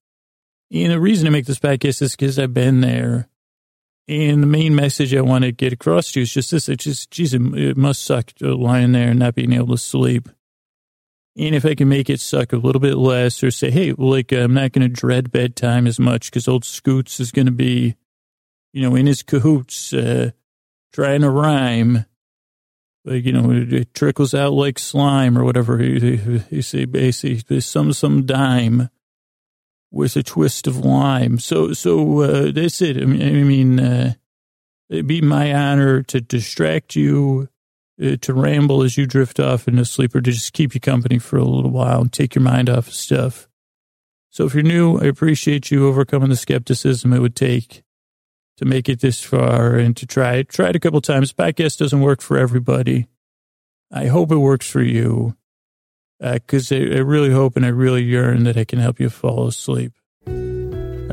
And the reason to make this podcast is because I've been there. And the main message I want to get across to you is just this. It's just, geez, it, must suck lying there and not being able to sleep. And if I can make it suck a little bit less or say, hey, like, I'm not going to dread bedtime as much because old Scoots is going to be, you know, in his cahoots, uh, trying to rhyme. Like, you know, it, trickles out like slime or whatever. You say, basically, some, some dime with a twist of lime. So, so uh, that's it. I mean, I mean uh, it'd be my honor to distract you, uh, to ramble as you drift off into sleep, or to just keep you company for a little while and take your mind off of stuff. So, if you're new, I appreciate you overcoming the skepticism it would take to make it this far and to try it. Try it a couple times. Podcast doesn't work for everybody. I hope it works for you because uh, I, I, really hope and I really yearn that I can help you fall asleep. All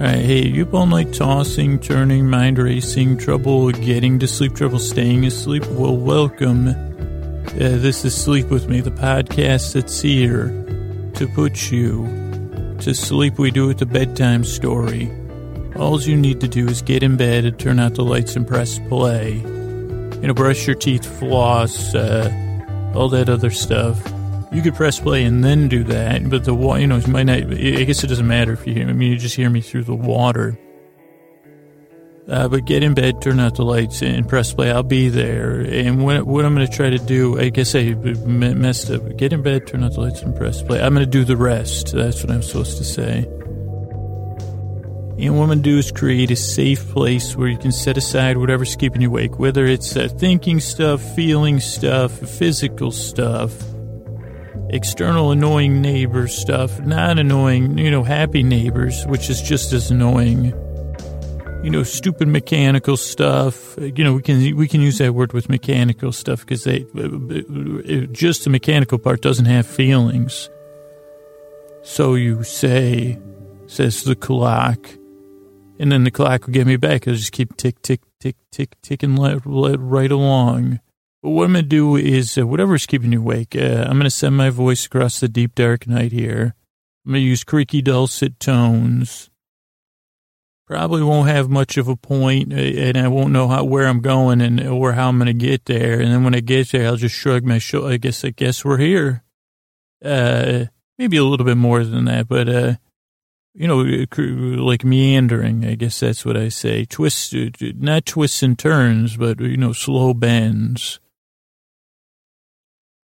right, hey, you've all night tossing, turning, mind racing, trouble getting to sleep, trouble staying asleep? Well, welcome. Uh, this is Sleep With Me, the podcast that's here to put you to sleep. We do it the bedtime story. All you need to do is get in bed and turn out the lights and press play. You know, brush your teeth, floss, uh, all that other stuff you could press play and then do that, but the you know, it might not. I guess it doesn't matter if you hear. I mean, you just hear me through the water. Uh, but get in bed, turn out the lights, and press play. I'll be there. And what, what I'm going to try to do, I guess I messed up. Get in bed, turn out the lights, and press play. I'm going to do the rest. That's what I'm supposed to say. And what I'm going to do is create a safe place where you can set aside whatever's keeping you awake, whether it's uh, thinking stuff, feeling stuff, physical stuff external annoying neighbor stuff, not annoying, you know, happy neighbors, which is just as annoying. You know, stupid mechanical stuff. You know, we can we can use that word with mechanical stuff because they just the mechanical part doesn't have feelings. So you say, says the clock, and then the clock will get me back. It'll just keep tick tick tick tick ticking right along. But what I'm going to do is, uh, whatever's keeping you awake, uh, I'm going to send my voice across the deep, dark night here. I'm going to use creaky, dulcet tones. Probably won't have much of a uh, and I won't know how where I'm going and or how I'm going to get there. And then when I get there, I'll just shrug my shoulder. I guess I guess we're here. Uh, maybe a little bit more than that, but uh, you know, like meandering. I guess that's what I say. Twists, not twists and turns, but you know, slow bends.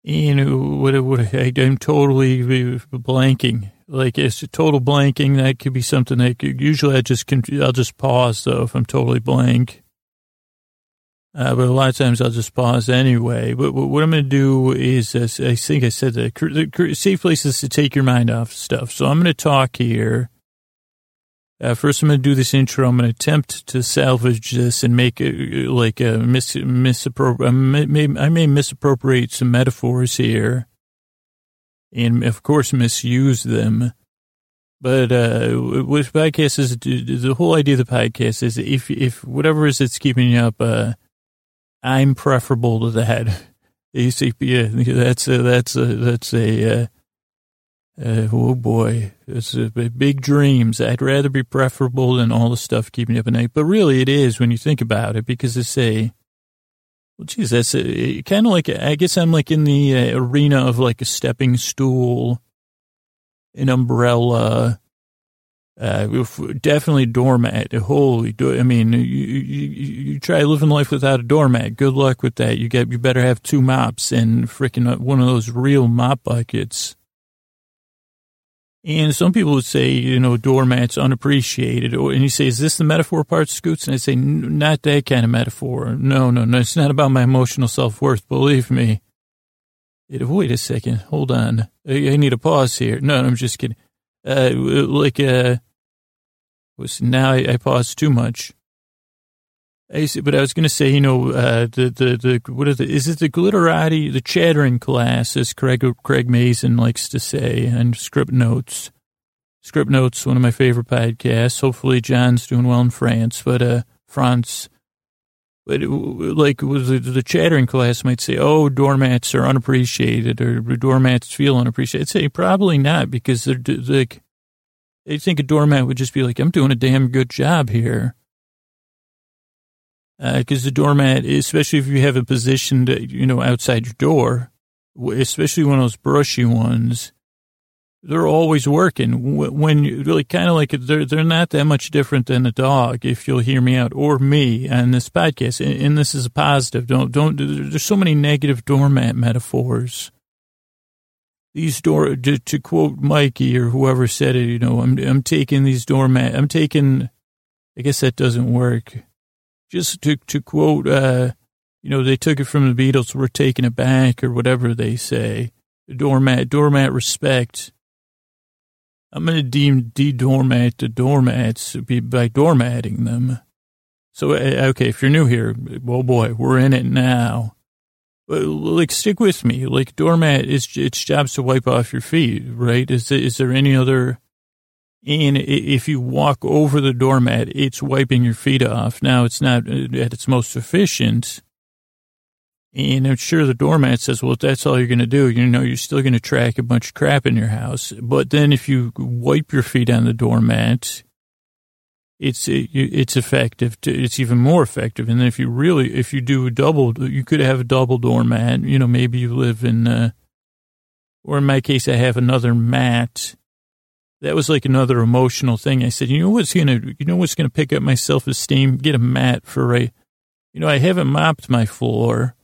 You know, what? What? I, I'm totally blanking. Like it's a total blanking. That could be something that could, usually I just. I'll just pause though if I'm totally blank. Uh, but a lot of times I'll just pause anyway. But, but what I'm going to do is, uh, I think I said that the safe places to take your mind off stuff. So I'm going to talk here uh, first, I'm going to do this intro. I'm going to attempt to salvage this and make it like a mis, misappropri- I may, I may misappropriate some metaphors here and, of course, misuse them. But uh, with podcast is the whole idea of the podcast is if if whatever is that's keeping you up, uh, I'm preferable to that. You see, yeah, that's a, that's a, that's a uh, uh, oh boy, it's a big dreams. I'd rather be preferable than all the stuff keeping up at night. But really, it is when you think about it, because it's a, well, geez, that's kind of like I guess I'm like in the uh, arena of like a stepping stool, an umbrella, uh, definitely doormat. Holy, do- I mean, you, you, you try living life without a doormat. Good luck with that. You get, you better have two mops and freaking uh, one of those real mop buckets and some people would say, you know, doormats unappreciated. Or, and you say, is this the metaphor part, Scoots? And I say, not that kind of metaphor. No, no, no. It's not about my emotional self worth. Believe me. It, wait a second. Hold on. I, I, need a pause here. No, I'm just kidding. Uh, like, uh, was now I, I paused too much. But I was going to say, you know, uh, the, the, the, what is it? Is it the glitterati, the chattering class, as Craig, Craig Mazin likes to say, and Script Notes. Script Notes, one of my favorite podcasts. Hopefully John's doing well in France, but, uh, France, but it, like the, the chattering class might say, oh, doormats are unappreciated or doormats feel unappreciated. I'd say probably not because they're like, they think a doormat would just be like, I'm doing a damn good job here because uh, the doormat, especially if you have it positioned, you know, outside your door, especially one of those brushy ones, they're always working. When you really kind of like they're they're not that much different than a dog, if you'll hear me out, or me on this podcast. And, and this is a positive. Don't don't. There's so many negative doormat metaphors. These door to, to quote Mikey or whoever said it, you know, I'm I'm taking these doormat. I'm taking. I guess that doesn't work just to, to quote, uh, you know, they took it from the Beatles, we're taking it back or whatever they say. Doormat, doormat respect. I'm going to de, de-doormat the doormats by doormatting them. So, uh, okay, if you're new here, oh boy, we're in it now. But, like, stick with me. Like, doormat is its job's to wipe off your feet, right? Is is there any other and if you walk over the doormat, it's wiping your feet off. Now, it's not uh, at its most efficient. And I'm sure the doormat says, well, if that's all you're going to do, you know, you're still going to track a bunch of crap in your house. But then if you wipe your feet on the doormat, it's, it's effective. To, it's even more effective. And then if you really, if you do a double, you could have a double doormat. You know, maybe you live in, uh, or in my case, I have another mat that was like another emotional thing. I said, you know what's gonna, you know what's gonna pick up my self esteem? Get a mat for a, you know, I haven't mopped my floor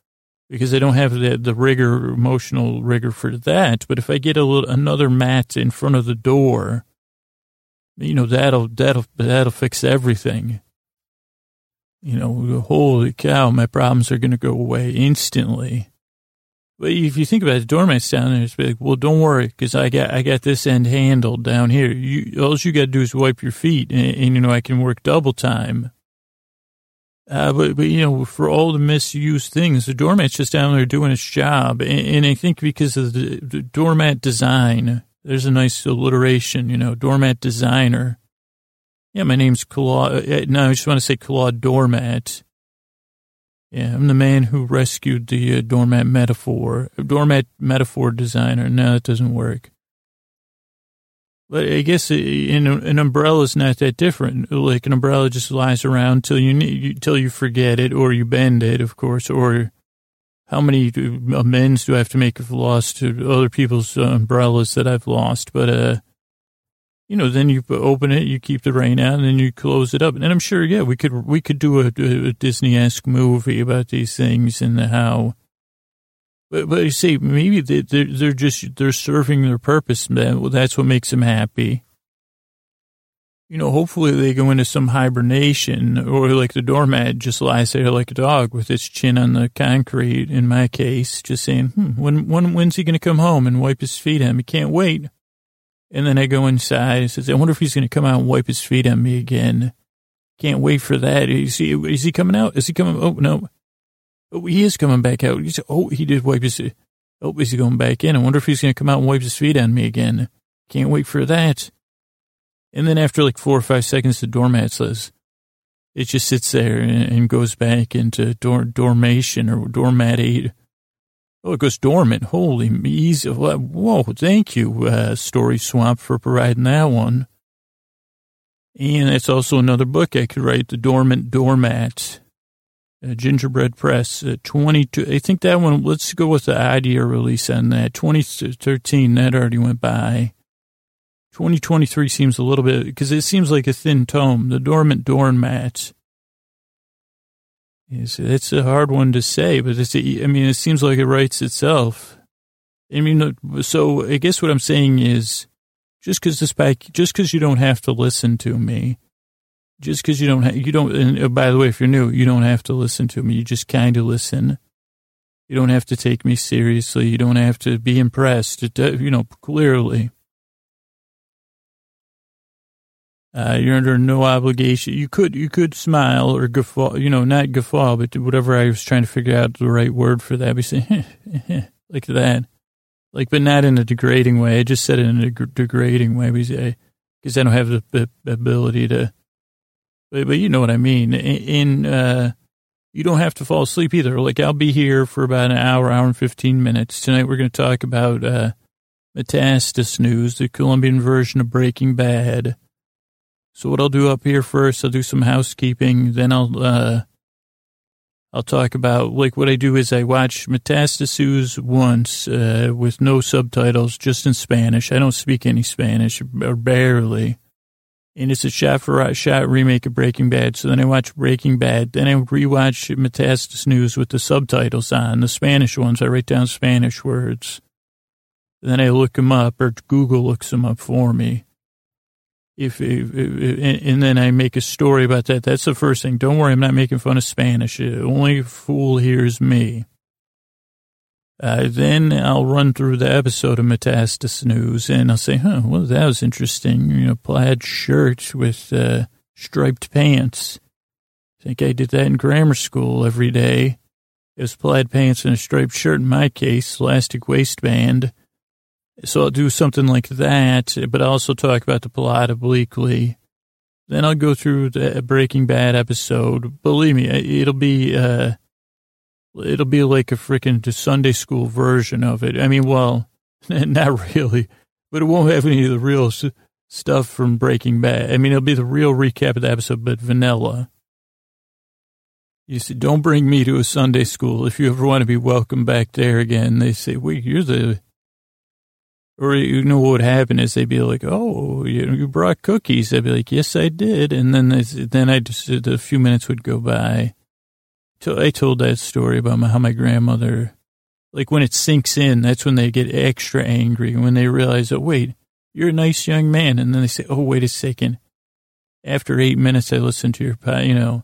because I don't have the the rigor, emotional rigor for that. But if I get a little another mat in front of the door, you know, that'll that'll that'll fix everything. You know, holy cow, my problems are gonna go away instantly. But if you think about it, the doormat's down there, it's like, well, don't worry, because I got I got this end handled down here. You, all you got to do is wipe your feet, and, and, you know I can work double time. Uh, but but you know, for all the misused things, the doormat's just down there doing its job, and, and I think because of the, the, doormat design, there's a nice alliteration, you know, doormat designer. Yeah, my name's Claude. Uh, no, I just want to say Claude Doormat yeah, I'm the man who rescued the uh, doormat metaphor, doormat metaphor designer. No, it doesn't work. But I guess in an umbrella is not that different. Like an umbrella just lies around till you till you forget it, or you bend it, of course. Or how many amends do I have to make if lost to other people's umbrellas that I've lost? But uh, you know, then you open it, you keep the rain out, and then you close it up. And I'm sure, yeah, we could we could do a, a Disney-esque movie about these things and how. But, but you see, maybe they, they're, they're just they're serving their purpose. That's what makes them happy. You know, hopefully they go into some hibernation, or like the doormat just lies there like a dog with its chin on the concrete. In my case, just saying, hmm, when when when's he going to come home and wipe his feet on me? Can't wait. And then I go inside and says, I wonder if he's going to come out and wipe his feet on me again. Can't wait for that. Is he, is he coming out? Is he coming? Oh, no. Oh, he is coming back out. He said, oh, he did wipe his, oh, is he going back in? I wonder if he's going to come out and wipe his feet on me again. Can't wait for that. And then after like four or five seconds, the doormat says, it just sits there and, goes back into dor- dormation or dormatate Oh, it goes dormant. Holy easy. Whoa, thank you, uh, Story Swamp, for providing that one. And it's also another book I could write, The Dormant Doormat. Uh, Gingerbread Press, uh, 22. I think that one, let's go with the idea release on that. 2013, that already went by. 2023 seems a little bit, because it seems like a thin tome. The Dormant Doormat. It's, it's a hard one to say, but it's, I mean, it seems like it writes itself. I mean, so I guess what I'm saying is just because this back, just because you don't have to listen to me, just because you don't, ha- you don't, and by the way, if you're new, you don't have to listen to me. You just kind of listen. You don't have to take me seriously. You don't have to be impressed, you know, clearly. Uh, you're under no obligation. You could you could smile or guffaw, you know, not guffaw, but whatever I was trying to figure out the right word for that. Be say like that, like, but not in a degrading way. I just said it in a degrading way because I don't have the, the ability to. But, but, you know what I mean. In, in uh, you don't have to fall asleep either. Like I'll be here for about an hour, hour and fifteen minutes tonight. We're going to talk about uh, Metastasis News, the Colombian version of Breaking Bad. So what I'll do up here first, I'll do some housekeeping. Then I'll, uh, I'll talk about, like, what I do is I watch Metastasis once, uh, with no subtitles, just in Spanish. I don't speak any Spanish, or barely. And it's a shot for shot remake of Breaking Bad. So then I watch Breaking Bad. Then I rewatch Metastasis News with the subtitles on, the Spanish ones. I write down Spanish words. Then I look them up, or Google looks them up for me if, if, if, and then I make a story about that. That's the first thing. Don't worry, I'm not making fun of Spanish. The only fool here is me. Uh, then I'll run through the episode of Metastasis News and I'll say, huh, well, that was interesting. You know, plaid shirt with uh, striped pants. I think I did that in grammar school every day. It was plaid pants and a striped shirt in my case, elastic waistband. So I'll do something like that, but I'll also talk about the plot obliquely. Then I'll go through the Breaking Bad episode. Believe me, it'll be, uh, it'll be like a freaking Sunday school version of it. I mean, well, not really, but it won't have any of the real stuff from Breaking Bad. I mean, it'll be the real recap of the episode, but vanilla. You see, don't bring me to a Sunday school if you ever want to be welcome back there again. They say, wait, you're the or you know what would happen is they'd be like, "Oh, you, brought cookies." I'd be like, "Yes, I did," and then then I just a few minutes would go by. So I told that story about my, how my grandmother, like when it sinks in, that's when they get extra angry when they realize, "Oh, wait, you're a nice young man," and then they say, "Oh, wait a second. After eight minutes, I listened to your, you know.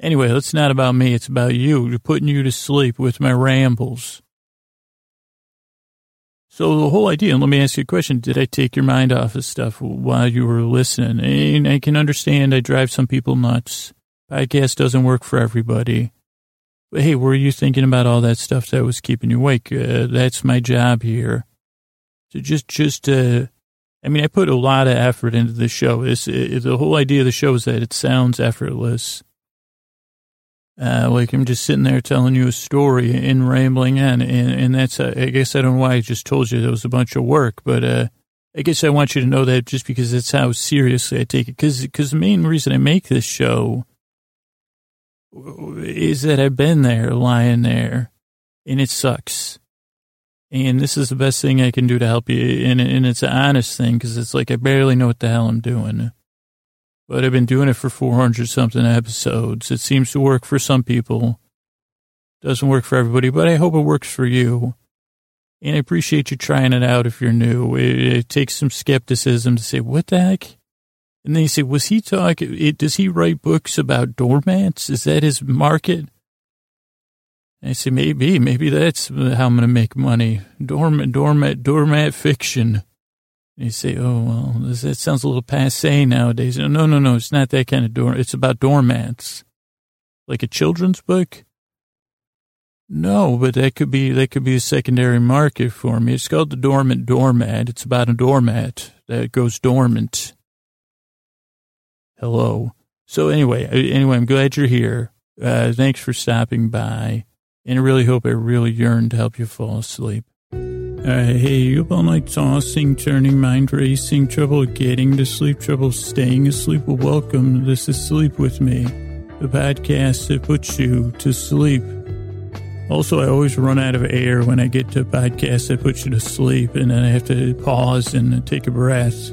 Anyway, it's not about me. It's about you. Putting you to sleep with my rambles. So the whole idea, and let me ask you a question. Did I take your mind off of stuff while you were listening? And I can understand I drive some people nuts. Podcast doesn't work for everybody. But hey, were you thinking about all that stuff that was keeping you awake? Uh, that's my job here. So just, just, uh, I mean, I put a lot of effort into the show. This, the whole idea of the show is that it sounds effortless. Uh, like I'm just sitting there telling you a story and rambling on, and, and that's, uh, I guess I don't know why I just told you that was a bunch of work, but, uh, I guess I want you to know that just because that's how seriously I take it. Cause, cause the main reason I make this show is that I've been there, lying there, and it sucks. And this is the best thing I can do to help you. And, and it's an honest thing because it's like I barely know what the hell I'm doing. But I've been doing it for 400 something episodes. It seems to work for some people. Doesn't work for everybody, but I hope it works for you. And I appreciate you trying it out if you're new. It, it takes some skepticism to say, what the heck? And then you say, was he talking, does he write books about doormats? Is that his market? I say, maybe, maybe that's how I'm going to make money. Doormat, doormat, doormat fiction. You say, oh, well, that sounds a little passe nowadays. No, no, no, it's not that kind of door. It's about doormats. Like a children's book? No, but that could be, that could be a secondary market for me. It's called the Dormant Doormat. It's about a doormat that goes dormant. Hello. So anyway, anyway, I'm glad you're here. Uh, thanks for stopping by. And I really hope I really yearn to help you fall asleep. Uh, hey, you up all night tossing, turning, mind racing, trouble getting to sleep, trouble staying asleep? Well, welcome. This is Sleep With Me, the podcast that puts you to sleep. Also, I always run out of air when I get to a podcast that puts you to sleep, and then I have to pause and take a breath.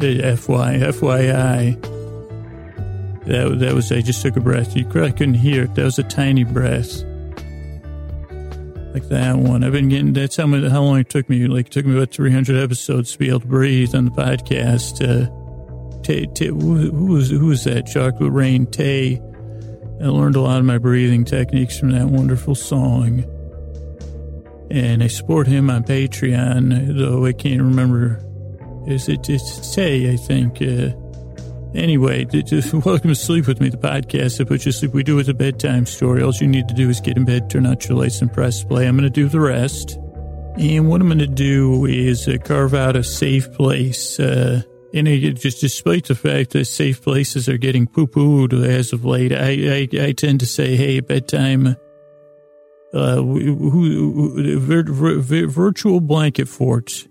FY, FYI. That, that was, I just took a breath. You probably couldn't hear it. That was a tiny breath like that one. I've been getting, that's how, how long it took me. Like, it took me about 300 episodes to be able to breathe on the podcast. Uh, Tay, Tay, who, who, was, who was that? Chocolate Rain Tay. I learned a lot of my breathing techniques from that wonderful song. And I support him on Patreon, though I can't remember. Is it, it's Tay, I think. Uh, Anyway, welcome to Sleep With Me, the podcast that puts you to sleep. We do it a bedtime story. All you need to do is get in bed, turn out your lights, and press play. I'm going to do the rest. And what I'm going to do is uh, carve out a safe place. Uh, and it, just despite the fact that safe places are getting poo-pooed as of late, I, I, I tend to say, hey, bedtime, uh, who, who, vir, vir, virtual blanket forts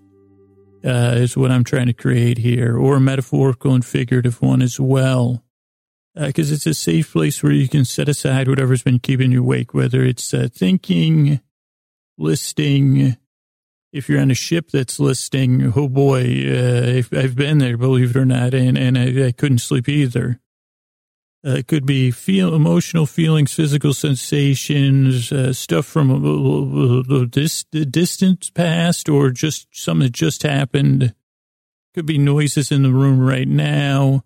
uh, is what I'm trying to create here, or a metaphorical and figurative one as well. Because uh, it's a safe place where you can set aside whatever's been keeping you awake, whether it's uh, thinking, listing. If you're on a ship that's listing, oh boy, uh, I've been there, believe it or not, and, and I, I couldn't sleep either. Uh, it could be feel emotional feelings, physical sensations, uh, stuff from the dis- distant past, or just something that just happened. Could be noises in the room right now.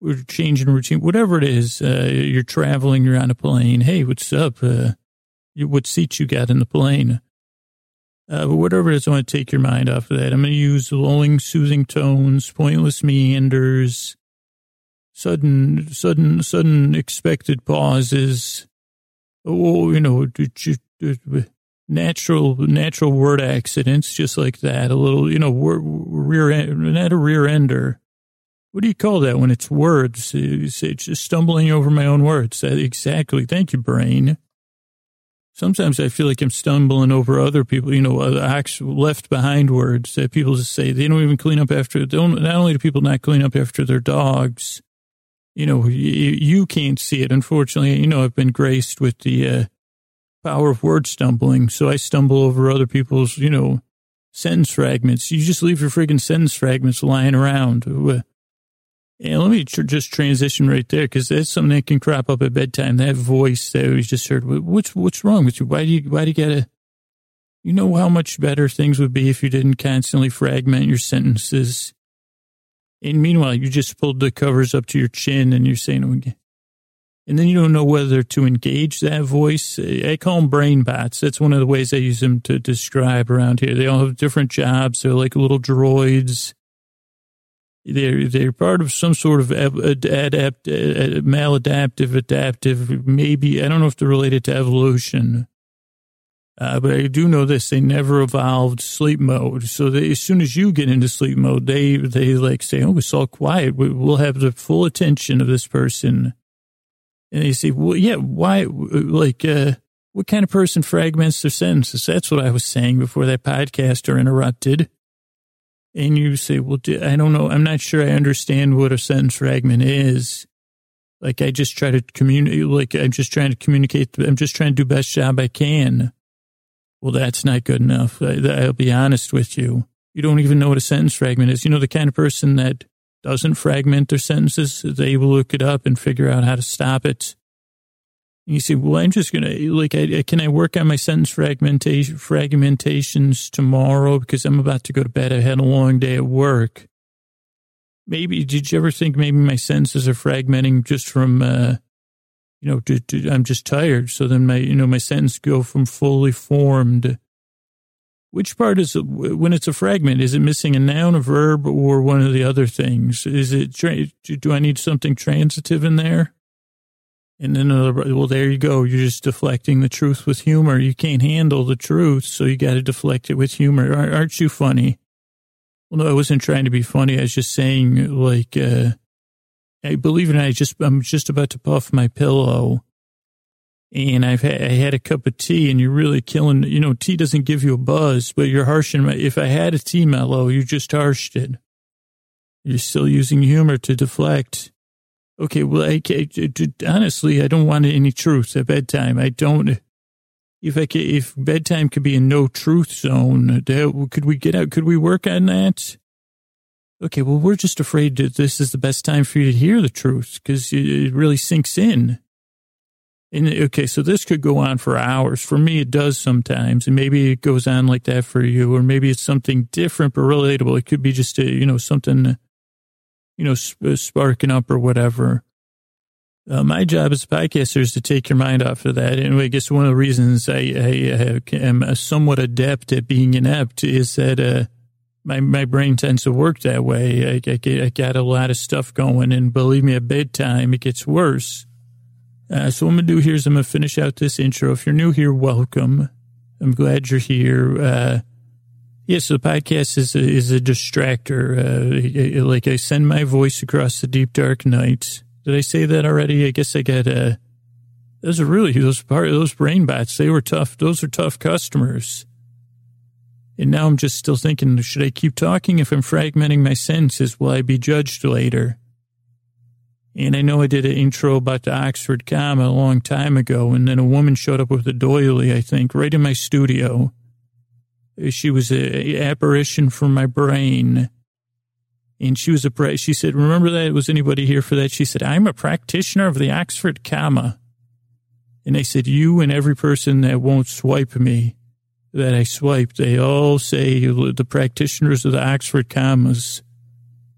We're changing routine, whatever it is. Uh, you're traveling, you're on a plane. Hey, what's up? Uh, what seat you got in the plane? Uh, but whatever it is, I want to take your mind off of that. I'm going to use lulling, soothing tones, pointless meanders sudden, sudden, sudden expected pauses. Oh, you know, natural, natural word accidents, just like that. A little, you know, rear end, not a rear ender. What do you call that when it's words? It's just stumbling over my own words. Exactly. Thank you, brain. Sometimes I feel like I'm stumbling over other people, you know, left behind words that people just say they don't even clean up after. Don't, not only do people not clean up after their dogs, you know, you, can't see it. Unfortunately, you know, I've been graced with the uh, power of word stumbling. So I stumble over other people's, you know, sentence fragments. You just leave your friggin' sentence fragments lying around. Uh, and let me tr- just transition right there because that's something that can crop up at bedtime. That voice that we just heard. What's what's wrong with you? Why do you why do you gotta? You know how much better things would be if you didn't constantly fragment your sentences and meanwhile, you just pulled the covers up to your chin and you're saying, and then you don't know whether to engage that voice. I call them brain bots. That's one of the ways I use them to describe around here. They all have different jobs. They're like little droids. They're, they're part of some sort of adapt, maladaptive, adaptive, maybe, I don't know if they're related to evolution uh, but I do know this: they never evolved sleep mode. So they, as soon as you get into sleep mode, they they like say, "Oh, it's all quiet. We'll have the full attention of this person." And they say, "Well, yeah, why? Like, uh, what kind of person fragments their sentences?" That's what I was saying before that podcaster interrupted. And you say, "Well, I don't know. I'm not sure. I understand what a sentence fragment is." Like, I just try to communicate. Like, I'm just trying to communicate. I'm just trying to do best job I can Well, that's not good enough. I, I'll be honest with you. You don't even know what a sentence fragment is. You know, the kind of person that doesn't fragment their sentences, they will look it up and figure out how to stop it. And you say, well, I'm just going to, like, I, can I work on my sentence fragmentation, fragmentations tomorrow because I'm about to go to bed. I had a long day at work. Maybe, did you ever think maybe my sentences are fragmenting just from, uh, you know, to, to, I'm just tired. So then my, you know, my sentence go from fully formed which part is when it's a fragment? Is it missing a noun, a verb, or one of the other things? Is it do I need something transitive in there? And then another, well, there you go. You're just deflecting the truth with humor. You can't handle the truth, so you got to deflect it with humor. Aren't you funny? Well, no, I wasn't trying to be funny. I was just saying, like, uh, I believe it I just I'm just about to puff my pillow and I've had, I had a cup of tea and you're really killing, you know, tea doesn't give you a buzz, but you're harshing my, if I had a tea mellow, you just harshed it. You're still using humor to deflect. Okay, well, I, I, honestly, I don't want any truth at bedtime. I don't, if I could, if bedtime could be a no truth zone, could we get out, could we work on that? Okay, well, we're just afraid that this is the best time for you to hear the truth because it really sinks in. And okay, so this could go on for hours. For me, it does sometimes, and maybe it goes on like that for you, or maybe it's something different but relatable. It could be just a, you know something, you know, uh, sparking up or whatever. Uh, my job as a podcaster is to take your mind off of that. And I guess one of the reasons I, I, I am somewhat adept at being inept is that uh, my my brain tends to work that way. I, I, I got a lot of stuff going, and believe me, at bedtime it gets worse uh, so what I'm going to do here is I'm going to finish out this intro. If you're new here, welcome. I'm glad you're here. Uh, yes, yeah, so the podcast is a, is a distractor. Uh, like I send my voice across the deep dark night. Did I say that already? I guess I got, uh, those are really, those part those brain bots, they were tough. Those are tough customers. And now I'm just still thinking, should I keep talking? If I'm fragmenting my sentences, will I be judged later? And I know I did an intro about the Oxford comma a long time ago, and then a woman showed up with a doily, I think, right in my studio. She was an apparition from my brain. And she was a, she said, remember that? Was anybody here for that? She said, I'm a practitioner of the Oxford comma. And I said, you and every person that won't swipe me, that I swipe, they all say the practitioners of the Oxford commas.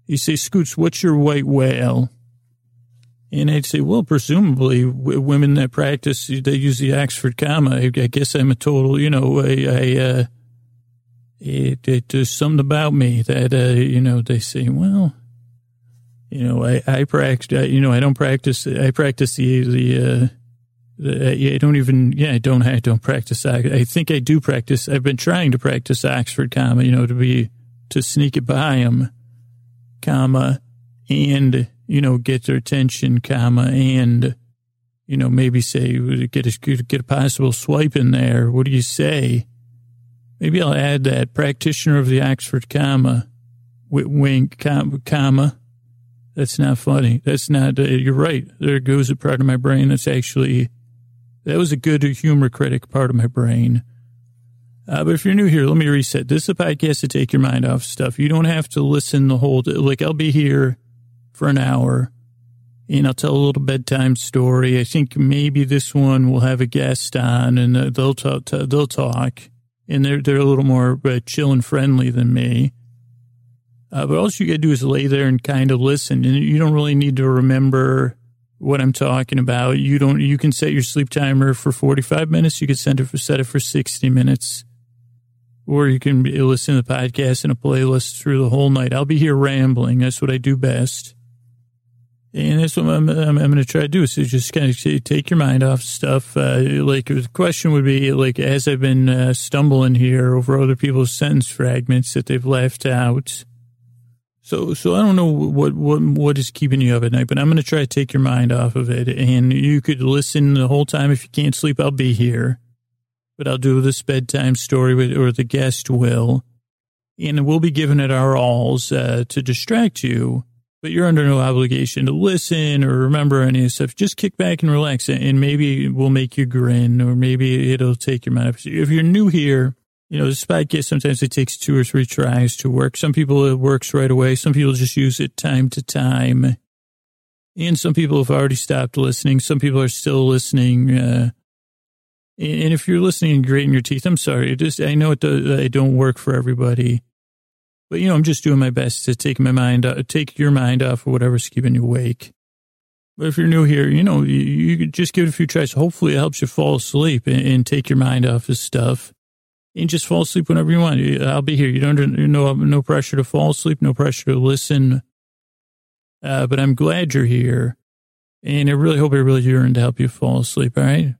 You say, Scoots, what's your white whale? And I'd say, well, presumably women that practice, they use the Oxford comma. I, I guess I'm a total, you know, I, I uh, it, it, there's something about me that, uh, you know, they say, well, you know, I, I practice, you know, I don't practice, I practice the, the, uh, I don't even, yeah, I don't, I don't practice. I, I think I do practice. I've been trying to practice Oxford comma, you know, to be, to sneak it by them, comma, and you know, get their attention, comma, and, you know, maybe say, get a, get a possible swipe in there. What do you say? Maybe I'll add that practitioner of the Oxford comma, wink, comma. That's not funny. That's not, uh, you're right. There goes a part of my brain that's actually, that was a good humor critic part of my brain. Uh, but if you're new here, let me reset. This is a podcast to take your mind off stuff. You don't have to listen the whole, like I'll be here for an hour and I'll tell a little bedtime story. I think maybe this one will have a guest on and uh, they'll talk, they'll talk and they're, they're a little more uh, chill and friendly than me. Uh, but all you got to do is lay there and kind of listen and you don't really need to remember what I'm talking about. You don't, you can set your sleep timer for 45 minutes. You can set it for, set it for 60 minutes or you can listen to the podcast in a playlist through the whole night. I'll be here rambling. That's what I do best. And that's what I'm, I'm, I'm going to try to do is just kind of take your mind off stuff. Uh, like the question would be like, as I've been uh, stumbling here over other people's sentence fragments that they've left out. So, so I don't know what, what, what is keeping you up at night, but I'm going to try to take your mind off of it. And you could listen the whole time. If you can't sleep, I'll be here, but I'll do this bedtime story with, or the guest will, and we'll be giving it our alls, uh, to distract you but you're under no obligation to listen or remember any stuff. Just kick back and relax, and maybe it will make you grin, or maybe it'll take your mind off. If you're new here, you know, this podcast sometimes it takes two or three tries to work. Some people it works right away. Some people just use it time to time, and some people have already stopped listening. Some people are still listening. Uh, and if you're listening and grating your teeth, I'm sorry. It just I know it, does, it don't work for everybody. But you know, I'm just doing my best to take my mind, uh, take your mind off of whatever's keeping you awake. But if you're new here, you know, you, you just give it a few tries. Hopefully, it helps you fall asleep and, and, take your mind off of stuff, and just fall asleep whenever you want. I'll be here. You don't know no pressure to fall asleep, no pressure to listen. Uh, but I'm glad you're here, and I really hope I really yearn to help you fall asleep. All right.